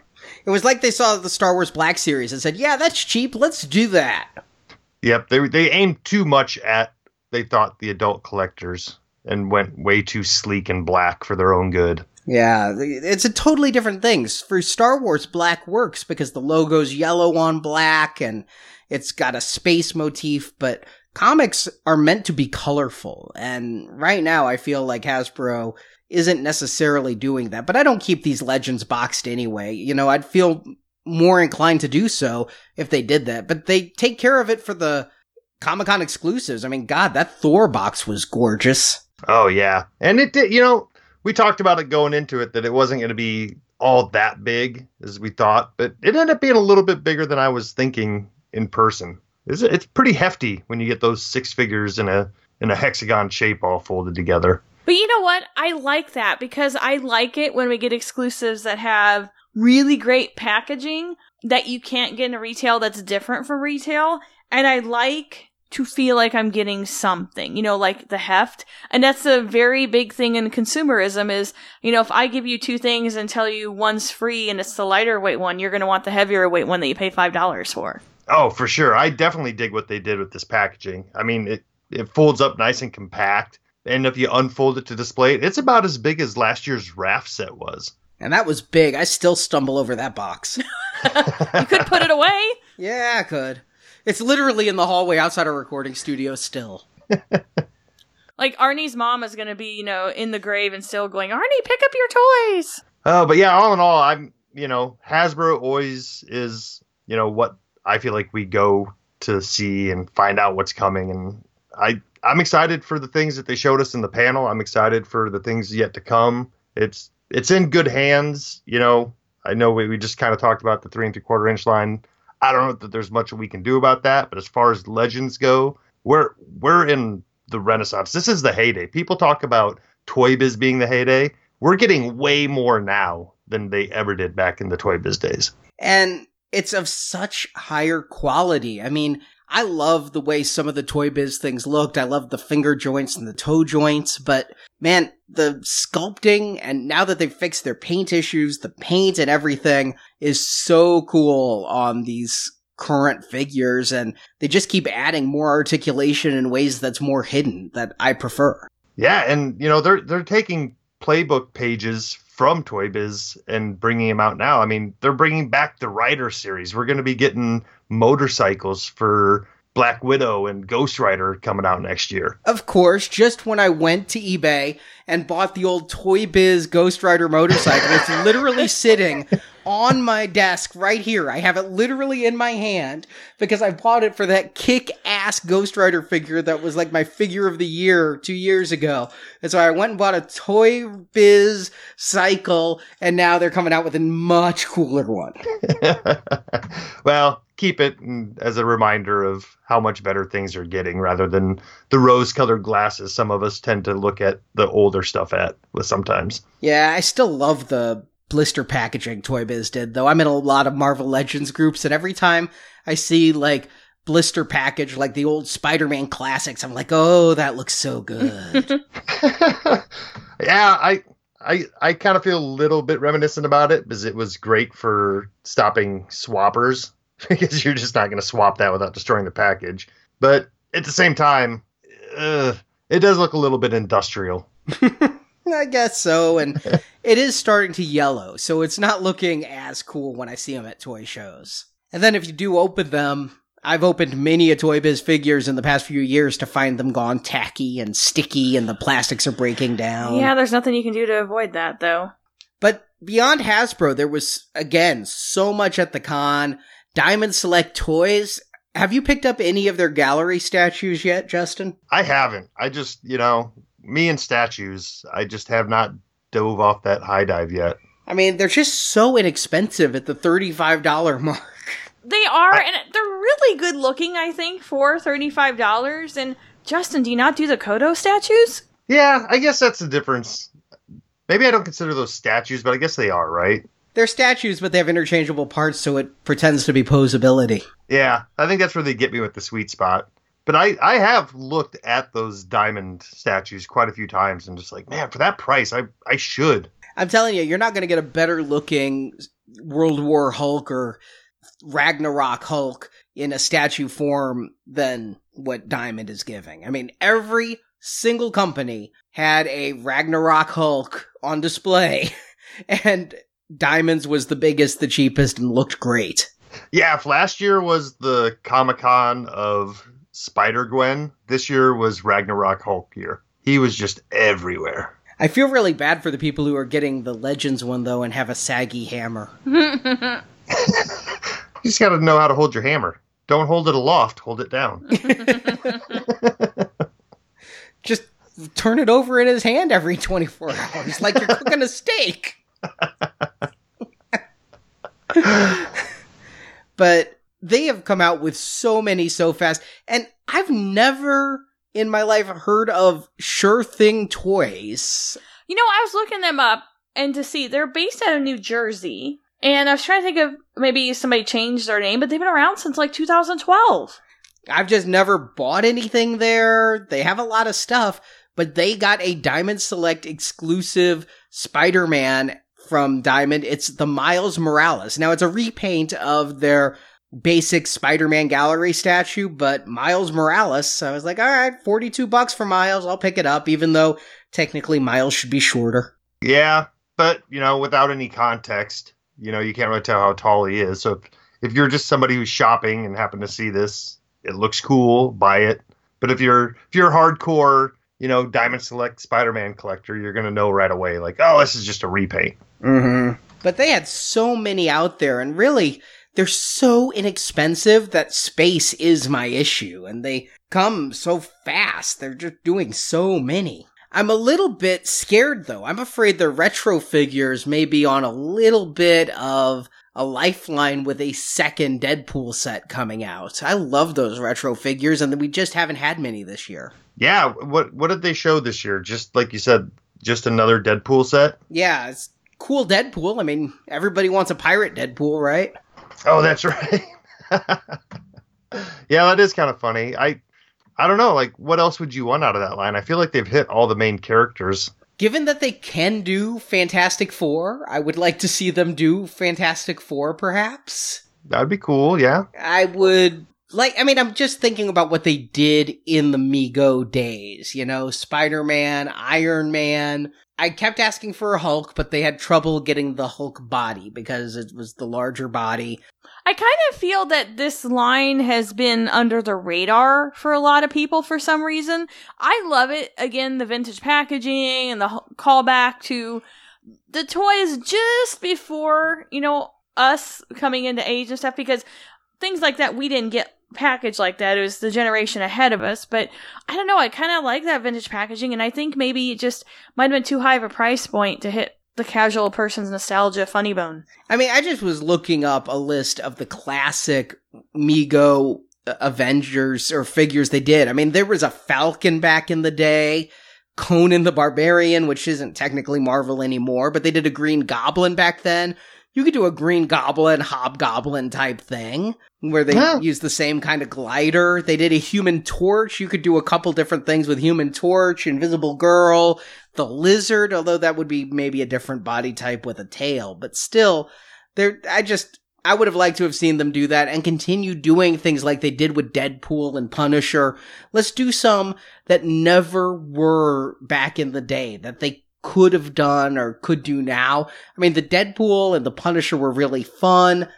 it was like they saw the Star Wars Black series and said, "Yeah, that's cheap. Let's do that." Yep, they they aimed too much at they thought the adult collectors and went way too sleek and black for their own good. Yeah, it's a totally different thing. For Star Wars, black works because the logo's yellow on black and it's got a space motif, but comics are meant to be colorful. And right now I feel like Hasbro isn't necessarily doing that, but I don't keep these legends boxed anyway. You know, I'd feel more inclined to do so if they did that, but they take care of it for the Comic Con exclusives. I mean, God, that Thor box was gorgeous. Oh, yeah. And it did, you know, we talked about it going into it that it wasn't going to be all that big as we thought, but it ended up being a little bit bigger than I was thinking in person. it's it's pretty hefty when you get those six figures in a in a hexagon shape all folded together. But you know what? I like that because I like it when we get exclusives that have really great packaging that you can't get in retail that's different from retail. And I like to feel like I'm getting something, you know, like the heft. And that's a very big thing in consumerism is, you know, if I give you two things and tell you one's free and it's the lighter weight one, you're going to want the heavier weight one that you pay $5 for. Oh, for sure. I definitely dig what they did with this packaging. I mean, it, it folds up nice and compact. And if you unfold it to display it, it's about as big as last year's raft set was. And that was big. I still stumble over that box. you could put it away. Yeah, I could. It's literally in the hallway outside our recording studio still. like Arnie's mom is going to be, you know, in the grave and still going, Arnie, pick up your toys. Oh, uh, but yeah, all in all, I'm, you know, Hasbro always is, you know, what I feel like we go to see and find out what's coming. And I, I'm excited for the things that they showed us in the panel. I'm excited for the things yet to come. It's, it's in good hands. You know, I know we, we just kind of talked about the three and three quarter inch line. I don't know that there's much we can do about that, but as far as legends go, we're we're in the renaissance. This is the heyday. People talk about Toy Biz being the heyday. We're getting way more now than they ever did back in the Toy Biz days. And it's of such higher quality. I mean, I love the way some of the Toy Biz things looked. I love the finger joints and the toe joints, but man, the sculpting and now that they've fixed their paint issues, the paint and everything is so cool on these current figures and they just keep adding more articulation in ways that's more hidden that I prefer. Yeah, and you know, they're they're taking playbook pages from Toy Biz and bringing them out now. I mean, they're bringing back the Rider series. We're going to be getting motorcycles for Black Widow and Ghost Rider coming out next year. Of course, just when I went to eBay and bought the old Toy Biz Ghost Rider motorcycle, it's literally sitting on my desk right here. I have it literally in my hand because I bought it for that kick ass Ghost Rider figure that was like my figure of the year two years ago. And so I went and bought a Toy Biz cycle, and now they're coming out with a much cooler one. well, keep it as a reminder of how much better things are getting rather than the rose colored glasses some of us tend to look at the older stuff at with sometimes. Yeah, I still love the blister packaging Toy Biz did though. I'm in a lot of Marvel Legends groups and every time I see like blister package like the old Spider-Man classics, I'm like, "Oh, that looks so good." yeah, I I I kind of feel a little bit reminiscent about it because it was great for stopping swappers because you're just not going to swap that without destroying the package. But at the same time, uh, it does look a little bit industrial. I guess so, and it is starting to yellow, so it's not looking as cool when I see them at toy shows. And then if you do open them, I've opened many a Toy Biz figures in the past few years to find them gone tacky and sticky and the plastics are breaking down. Yeah, there's nothing you can do to avoid that, though. But beyond Hasbro, there was, again, so much at the con. Diamond Select Toys. Have you picked up any of their gallery statues yet, Justin? I haven't. I just, you know, me and statues, I just have not dove off that high dive yet. I mean, they're just so inexpensive at the $35 mark. They are, I, and they're really good looking, I think, for $35. And Justin, do you not do the Koto statues? Yeah, I guess that's the difference. Maybe I don't consider those statues, but I guess they are, right? They're statues, but they have interchangeable parts, so it pretends to be posability. Yeah, I think that's where they get me with the sweet spot. But I, I have looked at those diamond statues quite a few times and just like, man, for that price, I, I should. I'm telling you, you're not going to get a better looking World War Hulk or Ragnarok Hulk in a statue form than what Diamond is giving. I mean, every single company had a Ragnarok Hulk on display, and Diamonds was the biggest, the cheapest, and looked great. Yeah, if last year was the Comic Con of Spider Gwen, this year was Ragnarok Hulk year. He was just everywhere. I feel really bad for the people who are getting the Legends one though and have a saggy hammer. you just got to know how to hold your hammer. Don't hold it aloft, hold it down. just turn it over in his hand every 24 hours like you're cooking a steak. But they have come out with so many so fast. And I've never in my life heard of Sure Thing Toys. You know, I was looking them up and to see they're based out of New Jersey. And I was trying to think of maybe somebody changed their name, but they've been around since like 2012. I've just never bought anything there. They have a lot of stuff, but they got a Diamond Select exclusive Spider Man from Diamond. It's the Miles Morales. Now, it's a repaint of their basic Spider-Man gallery statue, but Miles Morales, so I was like, all right, 42 bucks for Miles. I'll pick it up, even though technically Miles should be shorter. Yeah, but, you know, without any context, you know, you can't really tell how tall he is. So if, if you're just somebody who's shopping and happen to see this, it looks cool, buy it. But if you're if you're hardcore, you know, Diamond Select Spider-Man collector, you're gonna know right away, like, oh, this is just a repaint. Mm-hmm. But they had so many out there, and really, they're so inexpensive that space is my issue, and they come so fast. They're just doing so many. I'm a little bit scared though. I'm afraid the retro figures may be on a little bit of a lifeline with a second Deadpool set coming out. I love those retro figures, and we just haven't had many this year. Yeah, what what did they show this year? Just like you said, just another Deadpool set. Yeah, it's cool Deadpool. I mean, everybody wants a pirate Deadpool, right? Oh, that's right. yeah, that is kind of funny. I I don't know, like what else would you want out of that line? I feel like they've hit all the main characters. Given that they can do Fantastic Four, I would like to see them do Fantastic Four perhaps. That'd be cool, yeah. I would like I mean I'm just thinking about what they did in the Mego days, you know, Spider-Man, Iron Man, I kept asking for a Hulk, but they had trouble getting the Hulk body because it was the larger body. I kind of feel that this line has been under the radar for a lot of people for some reason. I love it. Again, the vintage packaging and the callback to the toys just before, you know, us coming into age and stuff because things like that we didn't get package like that. It was the generation ahead of us, but I don't know. I kind of like that vintage packaging, and I think maybe it just might have been too high of a price point to hit the casual person's nostalgia funny bone. I mean, I just was looking up a list of the classic Mego uh, Avengers or figures they did. I mean, there was a Falcon back in the day. Conan the Barbarian, which isn't technically Marvel anymore, but they did a Green Goblin back then you could do a green goblin hobgoblin type thing where they use the same kind of glider. They did a human torch. You could do a couple different things with human torch invisible girl the lizard although that would be maybe a different body type with a tail. But still there i just I would have liked to have seen them do that and continue doing things like they did with Deadpool and Punisher. Let's do some that never were back in the day that they could have done or could do now. I mean, the Deadpool and the Punisher were really fun.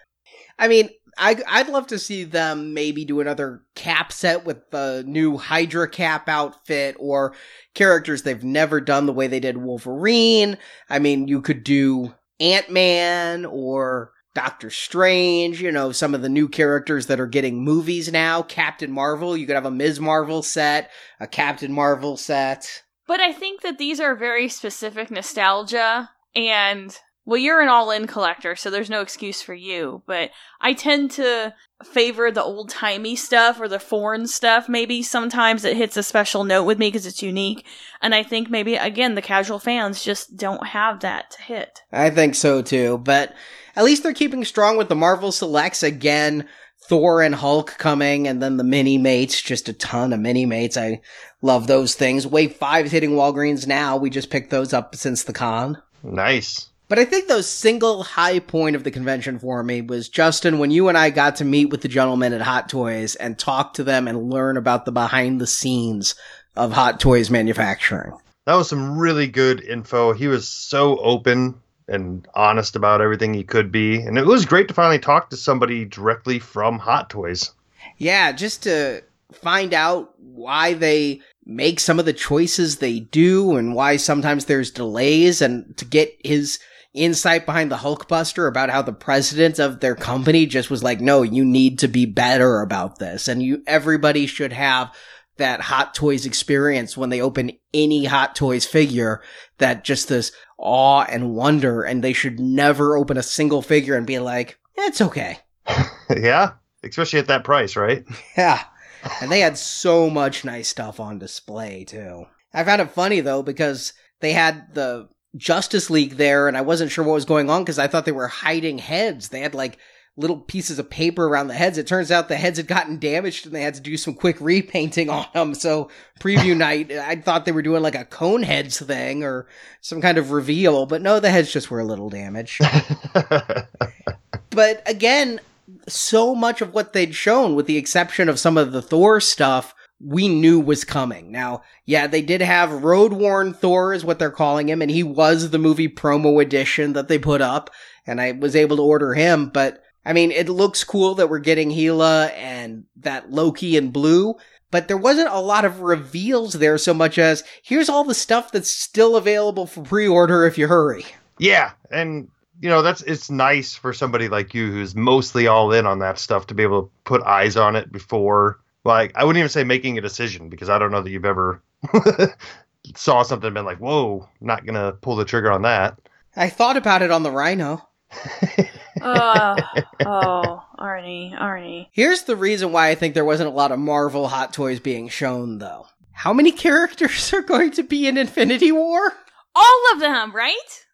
I mean, I, I'd love to see them maybe do another cap set with the new Hydra cap outfit or characters they've never done the way they did Wolverine. I mean, you could do Ant Man or Doctor Strange, you know, some of the new characters that are getting movies now. Captain Marvel, you could have a Ms. Marvel set, a Captain Marvel set. But I think that these are very specific nostalgia and well, you're an all in collector, so there's no excuse for you, but I tend to favor the old timey stuff or the foreign stuff. Maybe sometimes it hits a special note with me because it's unique. And I think maybe, again, the casual fans just don't have that to hit. I think so too, but at least they're keeping strong with the Marvel Selects again. Thor and Hulk coming, and then the mini mates, just a ton of mini mates. I love those things. Wave 5 is hitting Walgreens now. We just picked those up since the con. Nice. But I think the single high point of the convention for me was Justin, when you and I got to meet with the gentlemen at Hot Toys and talk to them and learn about the behind the scenes of Hot Toys manufacturing. That was some really good info. He was so open and honest about everything he could be. And it was great to finally talk to somebody directly from Hot Toys. Yeah, just to find out why they make some of the choices they do and why sometimes there's delays and to get his insight behind the Hulkbuster about how the president of their company just was like, no, you need to be better about this. And you, everybody should have that Hot Toys experience when they open any Hot Toys figure that just this awe and wonder. And they should never open a single figure and be like, it's okay. yeah. especially at that price, right? Yeah. And they had so much nice stuff on display, too. I found it funny, though, because they had the Justice League there, and I wasn't sure what was going on because I thought they were hiding heads. They had like little pieces of paper around the heads. It turns out the heads had gotten damaged and they had to do some quick repainting on them. So preview night, I thought they were doing like a cone heads thing or some kind of reveal, but no, the heads just were a little damaged. but again, so much of what they'd shown, with the exception of some of the Thor stuff, we knew was coming. Now, yeah, they did have Road Worn Thor, is what they're calling him, and he was the movie promo edition that they put up, and I was able to order him, but I mean, it looks cool that we're getting Hela and that Loki in blue, but there wasn't a lot of reveals there so much as here's all the stuff that's still available for pre-order if you hurry. Yeah, and you know that's it's nice for somebody like you who's mostly all in on that stuff to be able to put eyes on it before like I wouldn't even say making a decision because I don't know that you've ever saw something and been like, "Whoa, not gonna pull the trigger on that." I thought about it on the Rhino. oh, oh, Arnie, Arnie. Here's the reason why I think there wasn't a lot of Marvel Hot Toys being shown, though. How many characters are going to be in Infinity War? All of them, right?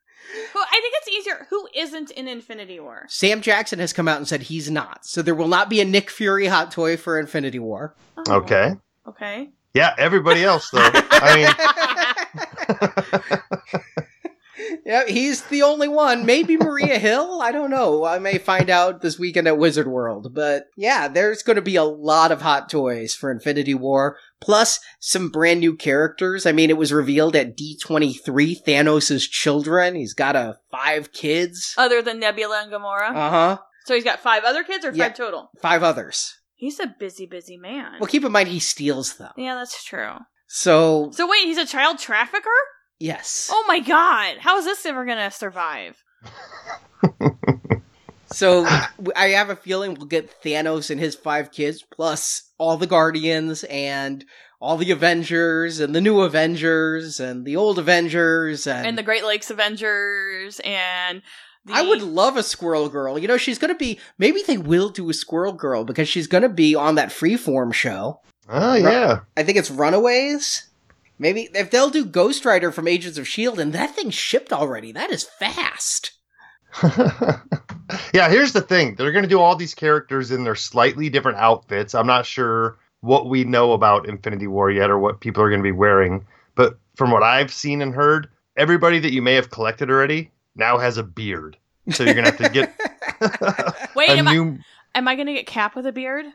Who I think it's easier. Who isn't in Infinity War? Sam Jackson has come out and said he's not. So there will not be a Nick Fury Hot Toy for Infinity War. Oh, Okay. Okay. Yeah, everybody else though. I mean, yeah, he's the only one. Maybe Maria Hill. I don't know. I may find out this weekend at Wizard World. But yeah, there's going to be a lot of hot toys for Infinity War, plus some brand new characters. I mean, it was revealed at D23 Thanos' children. He's got a five kids. Other than Nebula and Gamora. Uh huh. so he's got five other kids or five Yeah. total? Five others. He's a busy, busy man. Well, keep in mind he steals them. yeah, that's true. So So wait, he's a child trafficker? Yes. Oh my god. How is this ever gonna survive? So I have a feeling we'll get Thanos and his five kids, plus all the Guardians and all the Avengers and the new Avengers and the old Avengers and, And the Great Lakes Avengers and the I would love a Squirrel Girl. You know, she's gonna be. Maybe they will do a Squirrel Girl because she's gonna be on that Freeform show. oh yeah. I think it's Runaways. Maybe if they'll do Ghost Rider from Agents of Shield, and that thing shipped already. That is fast. yeah, here's the thing. They're going to do all these characters in their slightly different outfits. I'm not sure what we know about Infinity War yet or what people are going to be wearing, but from what I've seen and heard, everybody that you may have collected already now has a beard. So you're going to have to get Wait, a am, new I, am I gonna get Cap with a beard?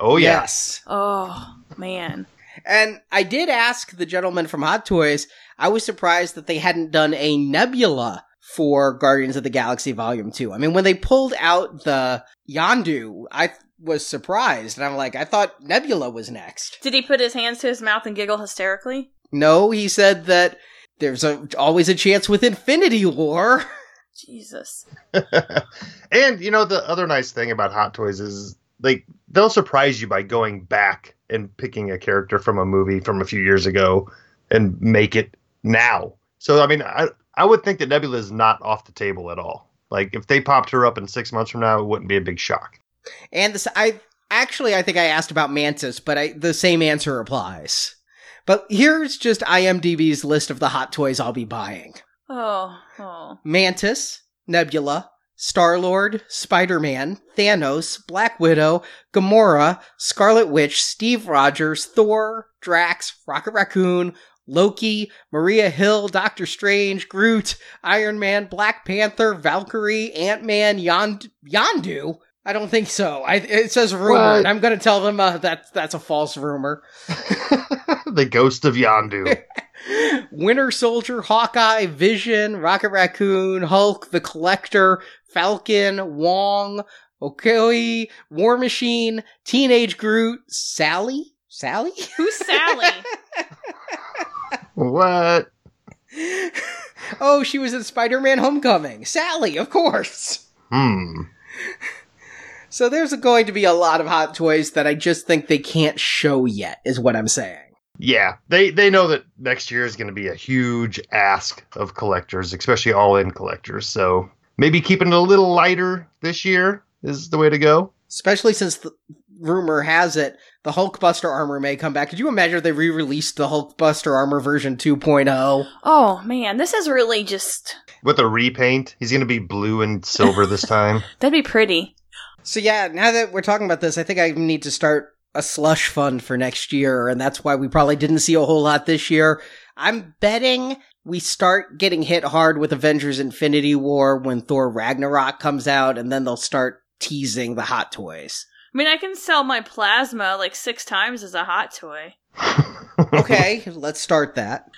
Oh yeah. Yes. Oh man. And I did ask the gentleman from Hot Toys. I was surprised that they hadn't done a Nebula for Guardians of the Galaxy Volume 2. I mean, when they pulled out the Yondu, I was surprised. And I'm like, I thought Nebula was next. Did he put his hands to his mouth and giggle hysterically? No, he said that there's a, always a chance with Infinity War. Jesus. and you know the other nice thing about Hot Toys is like they'll surprise you by going back and picking a character from a movie from a few years ago and make it now. So I mean, I I would think that Nebula is not off the table at all. Like if they popped her up in six months from now, it wouldn't be a big shock. And this, I actually, I think I asked about Mantis, but I, the same answer applies. But here's just IMDb's list of the hot toys I'll be buying. Oh, oh. Mantis, Nebula, Star Lord, Spider Man, Thanos, Black Widow, Gamora, Scarlet Witch, Steve Rogers, Thor, Drax, Rocket Raccoon, Loki, Maria Hill, Doctor Strange, Groot, Iron Man, Black Panther, Valkyrie, Ant Man, Yond- Yondu. I don't think so. I, it says rumor, I'm going to tell them uh, that that's a false rumor. the ghost of Yondu. Winter Soldier, Hawkeye, Vision, Rocket Raccoon, Hulk, The Collector, Falcon, Wong, Okoye, War Machine, Teenage Groot, Sally? Sally? Who's Sally? what? oh, she was in Spider Man Homecoming. Sally, of course. Hmm. So there's going to be a lot of hot toys that I just think they can't show yet, is what I'm saying. Yeah, they they know that next year is going to be a huge ask of collectors, especially all in collectors. So maybe keeping it a little lighter this year is the way to go. Especially since the rumor has it the Hulkbuster armor may come back. Could you imagine if they re-released the Hulkbuster armor version 2.0? Oh man, this is really just With a repaint, he's going to be blue and silver this time. that'd be pretty. So yeah, now that we're talking about this, I think I need to start a slush fund for next year, and that's why we probably didn't see a whole lot this year. I'm betting we start getting hit hard with Avengers Infinity War when Thor Ragnarok comes out, and then they'll start teasing the hot toys. I mean, I can sell my plasma like six times as a hot toy. Okay, let's start that.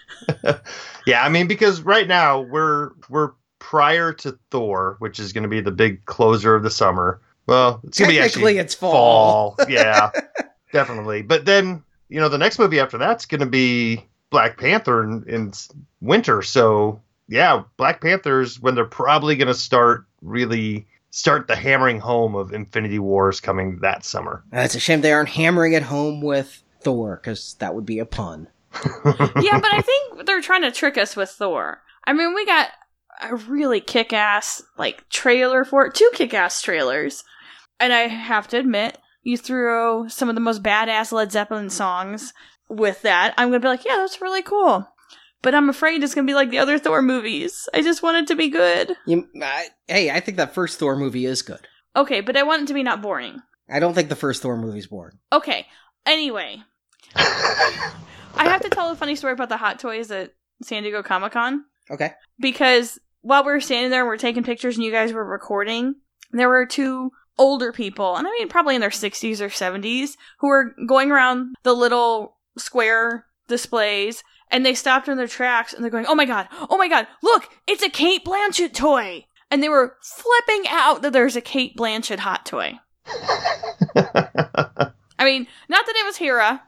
yeah, I mean because right now we're we're prior to Thor, which is going to be the big closer of the summer. Well, it's going to be actually it's fall. fall. Yeah, definitely. But then you know the next movie after that's going to be Black Panther in, in winter. So yeah, Black Panther's when they're probably going to start really start the hammering home of Infinity Wars coming that summer. Uh, It's a shame they aren't hammering it home with Thor, because that would be a pun. yeah, but I think they're trying to trick us with Thor. I mean, we got a really kick ass like trailer for it, two kick ass trailers. And I have to admit, you threw some of the most badass Led Zeppelin songs with that. I'm gonna be like, yeah, that's really cool. But I'm afraid it's gonna be like the other Thor movies. I just want it to be good. You, I, hey, I think that first Thor movie is good. Okay, but I want it to be not boring. I don't think the first Thor movie's boring. Okay. Anyway, I have to tell a funny story about the hot toys at San Diego Comic Con. Okay. because while we were standing there and we are taking pictures and you guys were recording, there were two older people, and I mean probably in their 60s or 70s, who were going around the little square displays and they stopped in their tracks and they're going, "Oh my god. Oh my god. Look, it's a Cate Blanchett toy." And they were flipping out that there's a Cate Blanchett hot toy. I mean, not that it was Hela,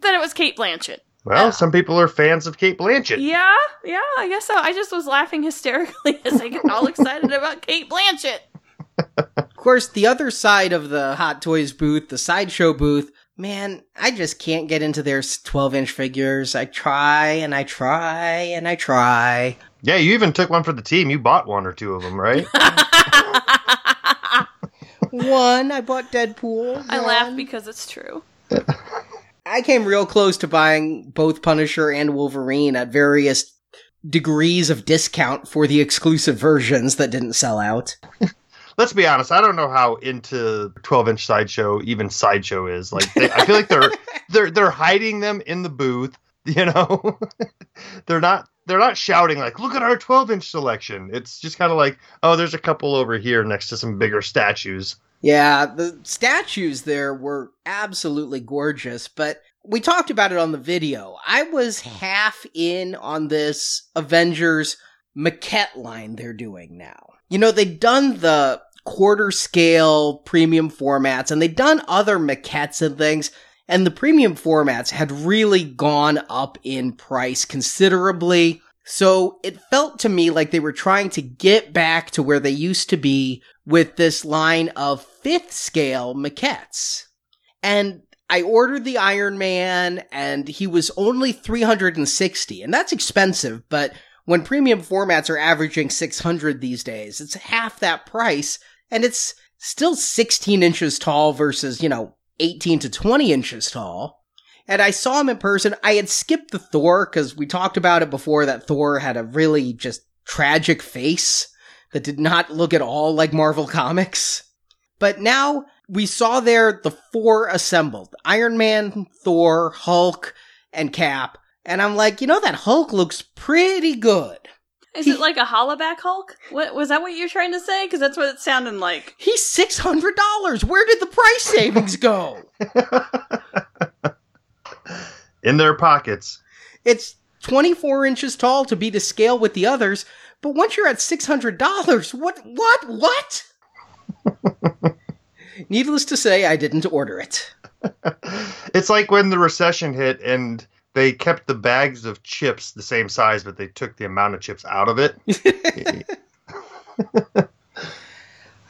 that it was Cate Blanchett. well, some people are fans of Cate Blanchett. Yeah, yeah, I guess so. I just was laughing hysterically as I got all excited about Cate Blanchett. Of course, the other side of the Hot Toys booth, the sideshow booth, man, I just can't get into their 12 inch figures. I try and I try and I try. Yeah, you even took one for the team. You bought one or two of them, right? One, I bought Deadpool. I One. laugh because it's true. I came real close to buying both Punisher and Wolverine at various degrees of discount for the exclusive versions that didn't sell out. Let's be honest. I don't know how into 12 inch sideshow even sideshow is. Like, they, I feel like they're they're they're hiding them in the booth. You know, they're not they're not shouting like, "Look at our 12 inch selection." It's just kind of like, "Oh, there's a couple over here next to some bigger statues." Yeah, the statues there were absolutely gorgeous, but we talked about it on the video. I was half in on this Avengers maquette line they're doing now. You know, they've done the quarter scale premium formats and they'd done other maquettes and things, and the premium formats had really gone up in price considerably. So it felt to me like they were trying to get back to where they used to be with this line of fifth scale maquettes. And I ordered the Iron Man and he was only 360 and that's expensive, but when premium formats are averaging 600 these days, it's half that price and it's still 16 inches tall versus, you know, 18 to 20 inches tall. And I saw him in person. I had skipped the Thor because we talked about it before that Thor had a really just tragic face that did not look at all like Marvel Comics. But now we saw there the four assembled Iron Man, Thor, Hulk, and Cap. And I'm like, you know, that Hulk looks pretty good. Is He- it like a hollaback Hulk? What was that? What you're trying to say? Because that's what it sounded like. He's $600. Where did the price savings go? In their pockets. It's 24 inches tall to be to scale with the others, but once you're at $600, what, what, what? Needless to say, I didn't order it. It's like when the recession hit and they kept the bags of chips the same size, but they took the amount of chips out of it.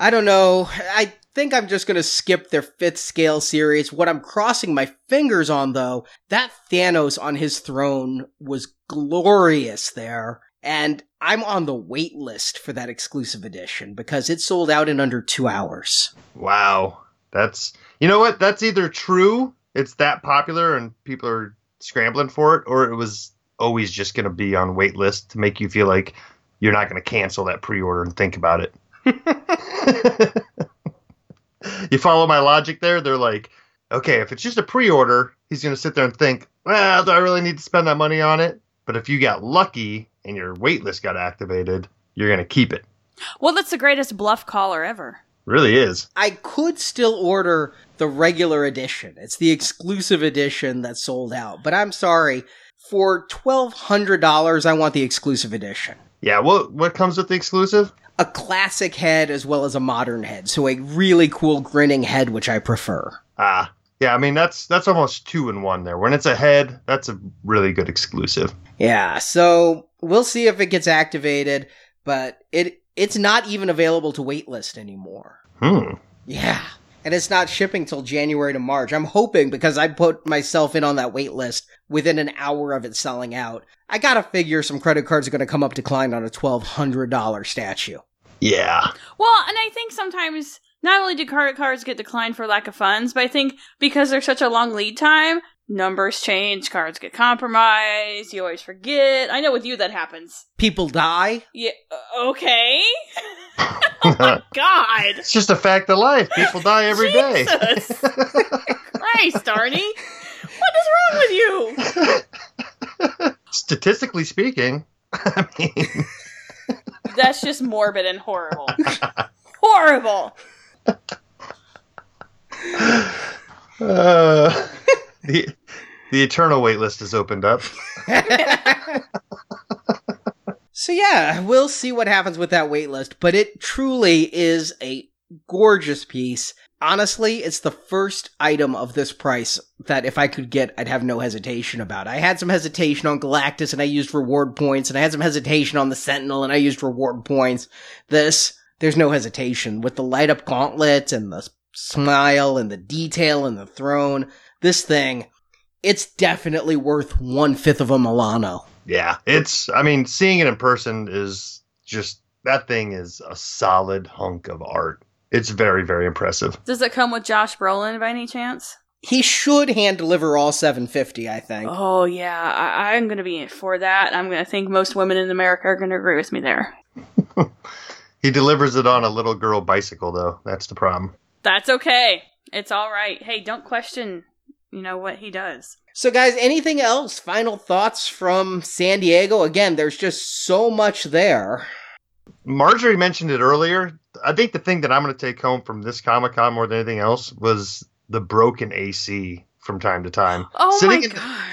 I don't know. I think I'm just going to skip their fifth scale series. What I'm crossing my fingers on, though, that Thanos on his throne was glorious there. and I'm on the wait list for that exclusive edition because it sold out in under two hours. Wow. That's, you know what? That's either true, it's that popular and people are scrambling for it, or it was always just going to be on wait list to make you feel like you're not going to cancel that pre order and think about it. you follow my logic there? They're like, okay, if it's just a pre order, he's going to sit there and think, well, do I really need to spend that money on it? But if you got lucky and your waitlist got activated, you're going to keep it. Well, that's the greatest bluff caller ever. Really is. I could still order the regular edition. It's the exclusive edition that sold out. But I'm sorry, for $1,200, I want the exclusive edition. Yeah, what what comes with the exclusive? A classic head as well as a modern head. So a really cool grinning head, which I prefer. Ah, yeah, I mean that's that's almost two in one there. When it's a head, that's a really good exclusive. Yeah, so we'll see if it gets activated, but it it's not even available to waitlist anymore. Hmm. Yeah. And it's not shipping till January to March. I'm hoping because I put myself in on that wait list within an hour of it selling out. I gotta figure some credit cards are gonna come up declined on a $1,200 statue. Yeah. Well, and I think sometimes not only do credit cards get declined for lack of funds, but I think because there's such a long lead time, numbers change, cards get compromised, you always forget. I know with you that happens. People die? Yeah, okay. oh my god. It's just a fact of life. People die every day. Jesus. Christ, Arnie. What is wrong with you? Statistically speaking, I mean, That's just morbid and horrible. horrible. uh, the the eternal wait list is opened up. So yeah, we'll see what happens with that wait list, but it truly is a gorgeous piece. Honestly, it's the first item of this price that if I could get, I'd have no hesitation about. I had some hesitation on Galactus and I used reward points, and I had some hesitation on the Sentinel and I used reward points. This, there's no hesitation. With the light up gauntlet and the smile and the detail and the throne, this thing, it's definitely worth one fifth of a Milano. Yeah, it's. I mean, seeing it in person is just that thing is a solid hunk of art. It's very, very impressive. Does it come with Josh Brolin by any chance? He should hand deliver all 750, I think. Oh yeah, I- I'm gonna be for that. I'm gonna think most women in America are gonna agree with me there. He delivers it on a little girl bicycle, though. That's the problem. That's okay. It's all right. Hey, don't question, you know what he does. So, guys, anything else? Final thoughts from San Diego? Again, there's just so much there. Marjorie mentioned it earlier. I think the thing that I'm going to take home from this Comic Con more than anything else was the broken AC from time to time. Oh Sitting my in god.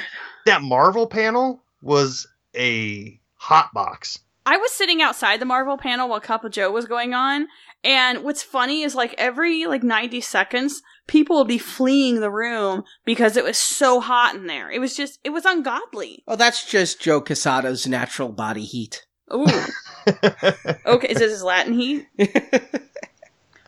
that Marvel panel was a hot box. I was sitting outside the Marvel panel while Cup of Joe was going on, and what's funny is like every like 90 seconds, people would be fleeing the room because it was so hot in there. It was just, it was ungodly. Oh, that's just Joe Quesada's natural body heat. Ooh. okay, is this his Latin heat?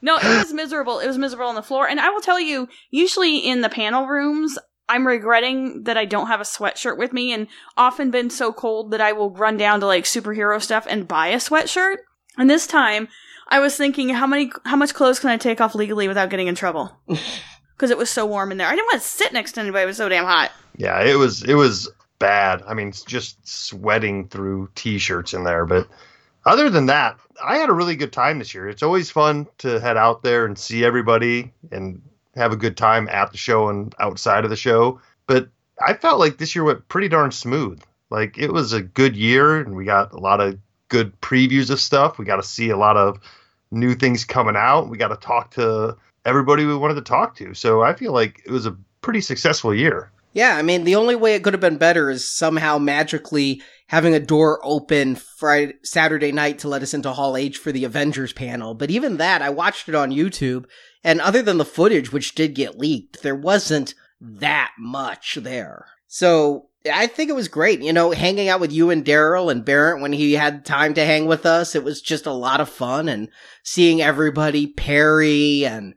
No, it was miserable. It was miserable on the floor. And I will tell you, usually in the panel rooms, I'm regretting that I don't have a sweatshirt with me and often been so cold that I will run down to like superhero stuff and buy a sweatshirt. And this time, I was thinking how many how much clothes can I take off legally without getting in trouble? Cuz it was so warm in there. I didn't want to sit next to anybody. It was so damn hot. yeah, it was it was bad. I mean, just sweating through t-shirts in there, but other than that, I had a really good time this year. It's always fun to head out there and see everybody and have a good time at the show and outside of the show. But I felt like this year went pretty darn smooth. Like it was a good year and we got a lot of good previews of stuff. We got to see a lot of new things coming out. We got to talk to everybody we wanted to talk to. So I feel like it was a pretty successful year. Yeah, I mean, the only way it could have been better is somehow magically having a door open Friday, Saturday night to let us into Hall H for the Avengers panel. But even that, I watched it on YouTube, and other than the footage, which did get leaked, there wasn't that much there. So I think it was great. You know, hanging out with you and Daryl and Barrett when he had time to hang with us, it was just a lot of fun and seeing everybody, Perry and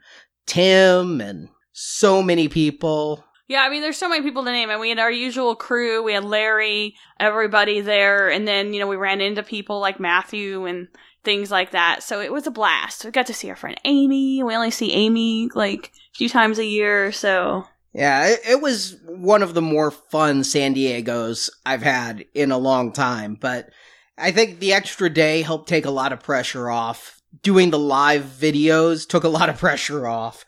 Tim and so many people. Yeah, I mean, there's so many people to name, and we had our usual crew. We had Larry, everybody there, and then you know we ran into people like Matthew and things like that. So it was a blast. We got to see our friend Amy. We only see Amy like a few times a year, so Yeah, it, it was one of the more fun San Diego's I've had in a long time, but I think the extra day helped take a lot of pressure off. Doing the live videos took a lot of pressure off,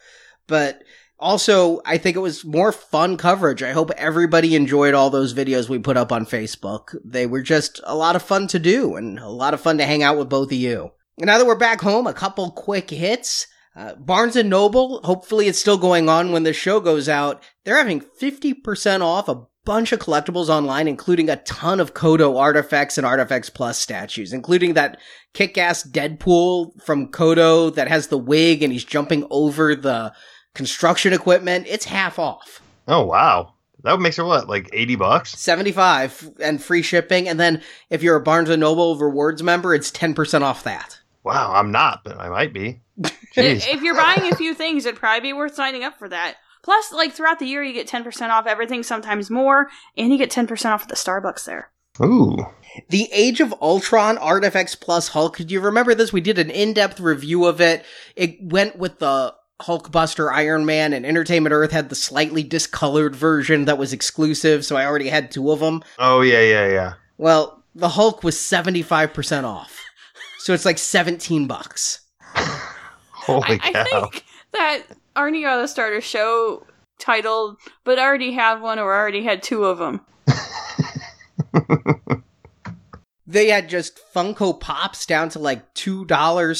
but also I think it was more fun coverage. I hope everybody enjoyed all those videos we put up on Facebook. They were just a lot of fun to do and a lot of fun to hang out with both of you. And now that we're back home, a couple quick hits. Uh, Barnes and Noble, hopefully it's still going on when the show goes out. They're having 50% off a bunch of collectibles online, including a ton of Koto artifacts and ArtFX+ statues, including that kick-ass Deadpool from Koto that has the wig and he's jumping over the construction equipment. It's half off. Oh wow, that makes it what like eighty bucks? 75 and free shipping. And then if you're a Barnes and Noble rewards member, it's 10% off that. Wow, I'm not, but I might be. If you're buying a few things, it'd probably be worth signing up for that. Plus, like throughout the year, you get 10% off everything, sometimes more, and you get 10% off at the Starbucks there. Ooh, The Age of Ultron ArtFX+ Hulk. Do you remember this? We did an in-depth review of it. It went with the Hulkbuster Iron Man and Entertainment Earth had the slightly discolored version that was exclusive, so I already had two of them. oh yeah, yeah, yeah. Well, the Hulk was 75% off. So it's like 17 bucks. Holy I, cow! I think that Arnie got a starter show titled, but I already have one or I already had two of them. They had just Funko Pops down to like $2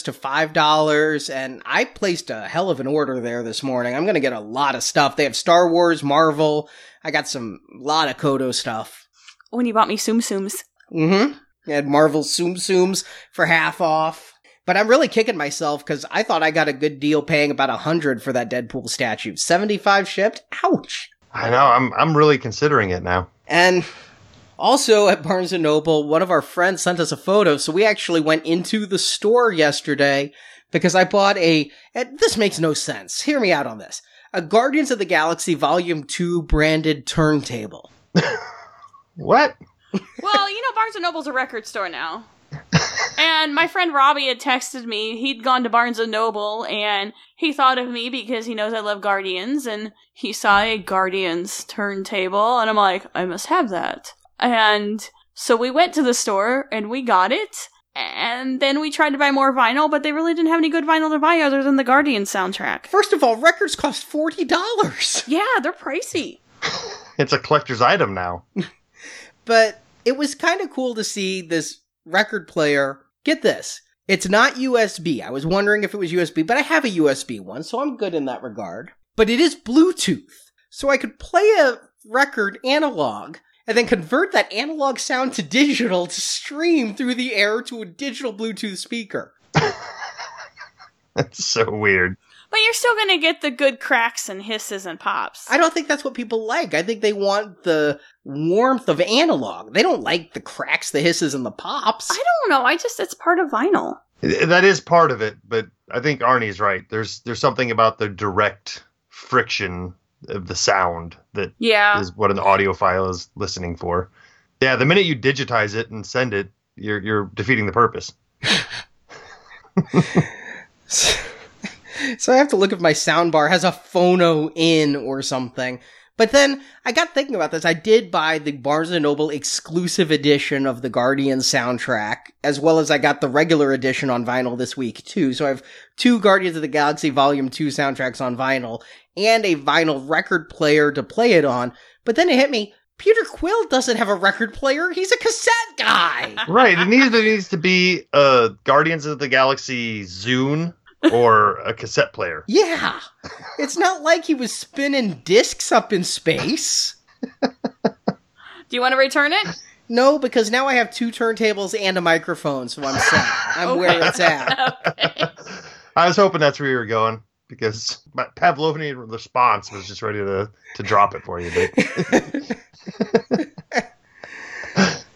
to $5, and I placed a hell of an order there this morning. I'm gonna get a lot of stuff. They have Star Wars, Marvel. I got some, lot of Koto stuff. When you bought me Tsum Tsums. Mm-hmm. They had Marvel Tsum Tsums for half off. But I'm really kicking myself because I thought I got a good deal paying about a hundred for that Deadpool statue. 75 shipped? Ouch! I know. I'm I'm really considering it now. And also at Barnes and Noble, one of our friends sent us a photo, so we actually went into the store yesterday because I bought a. and This makes no sense. Hear me out on this. A Guardians of the Galaxy Volume 2 branded turntable. What? Well, you know, Barnes and Noble's a record store now. And my friend Robbie had texted me. He'd gone to Barnes and Noble and he thought of me because he knows I love Guardians and he saw a Guardians turntable and I'm like, I must have that. And so we went to the store and we got it. And then we tried to buy more vinyl, but they really didn't have any good vinyl to buy other than the Guardians soundtrack. First of all, records cost $40. Yeah, they're pricey. It's a collector's item now. but it was kind of cool to see this record player. Get this. It's not USB. I was wondering if it was USB, but I have a USB one, so I'm good in that regard. But it is Bluetooth. So I could play a record analog and then convert that analog sound to digital to stream through the air to a digital Bluetooth speaker. That's so weird. But you're still gonna get the good cracks and hisses and pops. I don't think that's what people like. I think they want the warmth of analog. They don't like the cracks, the hisses, and the pops. I don't know. I just it's part of vinyl. That is part of it, but I think Arnie's right. There's there's something about the direct friction of the sound that Yeah. is what an audiophile is listening for. Yeah, the minute you digitize it and send it, you're you're defeating the purpose. so I have to look if my soundbar has a phono in or something. But then I got thinking about this. I did buy the Barnes and Noble exclusive edition of the Guardian soundtrack, as well as I got the regular edition on vinyl this week too. So I have two Guardians of the Galaxy Volume 2 soundtracks on vinyl and a vinyl record player to play it on. But then it hit me, Peter Quill doesn't have a record player. He's a cassette guy. Right. It needs it needs to be a Guardians of the Galaxy Zune or a cassette player. Yeah. It's not like he was spinning discs up in space. Do you want to return it? No, because now I have two turntables and a microphone, so I'm set. I'm where it's at. okay. I was hoping that's where you were going because my Pavlovian response was just ready to, to drop it for you. But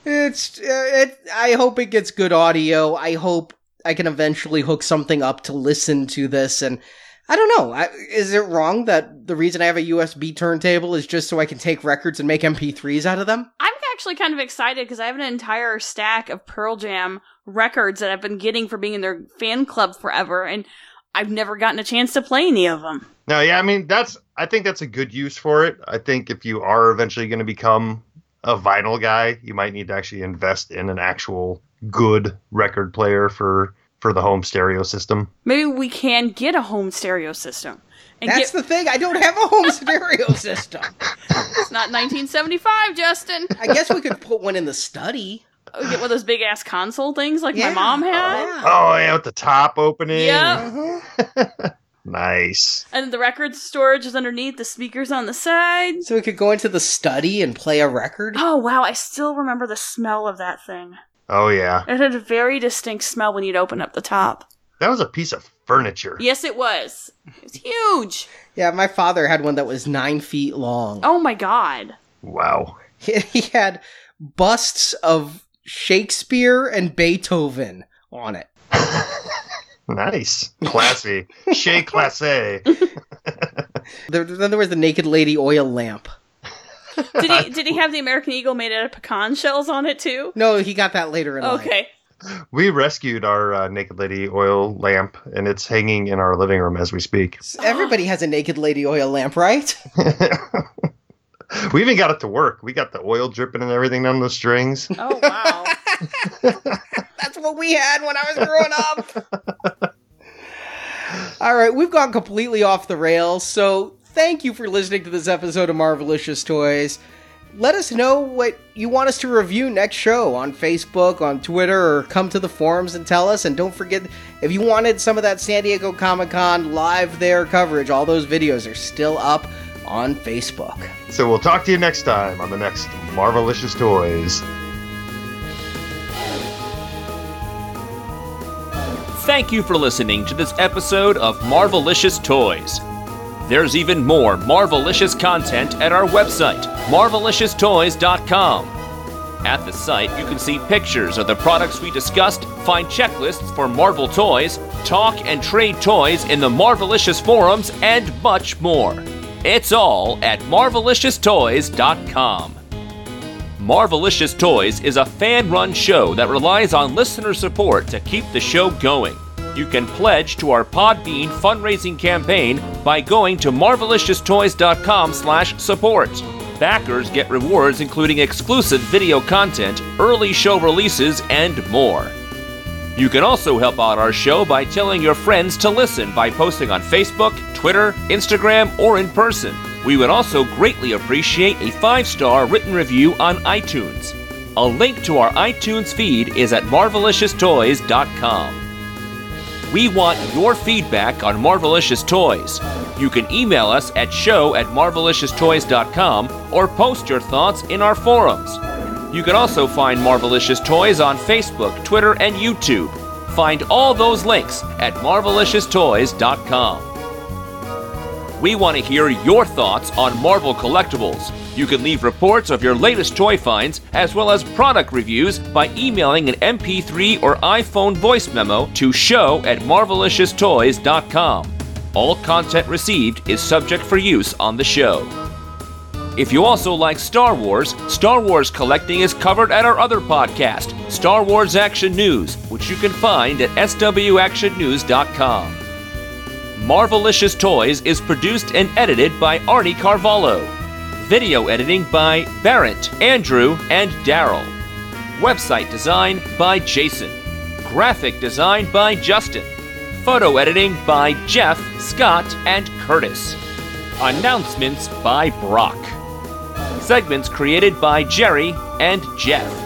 It's uh, it. I hope it gets good audio. I hope I can eventually hook something up to listen to this, and I don't know. I, is it wrong that the reason I have a USB turntable is just so I can take records and make MP3s out of them? I'm actually kind of excited because I have an entire stack of Pearl Jam records that I've been getting for being in their fan club forever, and I've never gotten a chance to play any of them. No, yeah, I mean that's I think that's a good use for it. I think if you are eventually going to become a vinyl guy, you might need to actually invest in an actual good record player for for the home stereo system. Maybe we can get a home stereo system. And That's get- the thing. I don't have a home stereo system. It's not 1975, Justin. I guess we could put one in the study. Oh, get one of those big ass console things like yeah. my mom had. Oh, yeah. oh, yeah, with the top opening. Yeah. Uh-huh. nice. And the record storage is underneath, the speakers on the side. So we could go into the study and play a record. Oh wow, I still remember the smell of that thing. Oh yeah. It had a very distinct smell when you'd open up the top. That was a piece of furniture. Yes, it was. It's huge. Yeah, my father had one that was nine feet long. Oh my god. Wow. He had busts of Shakespeare and Beethoven on it. nice. Classy. Chez Classé. then there was the Naked Lady oil lamp did he did he have the American Eagle made out of pecan shells on it too? No, he got that later in life. Okay. We rescued our uh, Naked Lady oil lamp, and it's hanging in our living room as we speak. Everybody has a Naked Lady oil lamp, right? we even got it to work. We got the oil dripping and everything down the strings. Oh wow! That's what we had when I was growing up. All right, we've gone completely off the rails. So thank you for listening to this episode of Marvelicious Toys. Let us know what you want us to review next show on Facebook, on Twitter, or come to the forums and tell us. And don't forget, if you wanted some of that San Diego Comic Con live there coverage, all those videos are still up on Facebook. So we'll talk to you next time on the next Marvelicious Toys. Thank you for listening to this episode of Marvelicious Toys. There's even more Marvelicious content at our website, marvelicioustoys.com. At the site, you can see pictures of the products we discussed, find checklists for Marvel toys, talk and trade toys in the Marvelicious forums, and much more. It's all at marvelicioustoys.com. Marvelicious Toys is a fan run show that relies on listener support to keep the show going you can pledge to our Podbean fundraising campaign by going to marvelicioustoys.com slash support. Backers get rewards including exclusive video content, early show releases, and more. You can also help out our show by telling your friends to listen by posting on Facebook, Twitter, Instagram, or in person. We would also greatly appreciate a five star written review on iTunes. A link to our iTunes feed is at marvelicioustoys.com. We want your feedback on Marvelicious Toys. You can email us at show at marvelicioustoys.com or post your thoughts in our forums. You can also find Marvelicious Toys on Facebook, Twitter, and YouTube. Find all those links at marvelicioustoys.com. We want to hear your thoughts on Marvel collectibles. You can leave reports of your latest toy finds as well as product reviews by emailing an MP3 or iPhone voice memo to show at marvelicioustoys.com. All content received is subject for use on the show. If you also like Star Wars, Star Wars collecting is covered at our other podcast, Star Wars Action News, which you can find at swactionnews.com. Marvelicious Toys is produced and edited by Arnie Carvalho. Video editing by Barrett, Andrew, and Daryl. Website design by Jason. Graphic design by Justin. Photo editing by Jeff, Scott, and Curtis. Announcements by Brock. Segments created by Jerry and Jeff.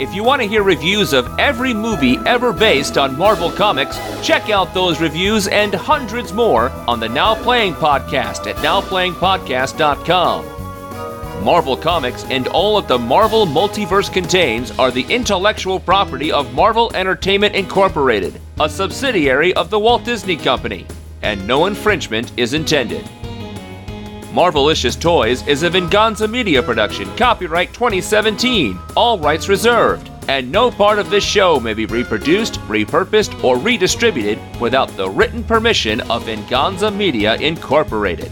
If you want to hear reviews of every movie ever based on Marvel Comics, check out those reviews and hundreds more on the Now Playing Podcast at nowplayingpodcast.com. Marvel Comics and all that the Marvel multiverse contains are the intellectual property of Marvel Entertainment Incorporated, a subsidiary of the Walt Disney Company, and no infringement is intended. Marvelicious Toys is a Venganza Media production, copyright 2017, all rights reserved. and no part of this show may be reproduced, repurposed, or redistributed without the written permission of Venganza Media Incorporated.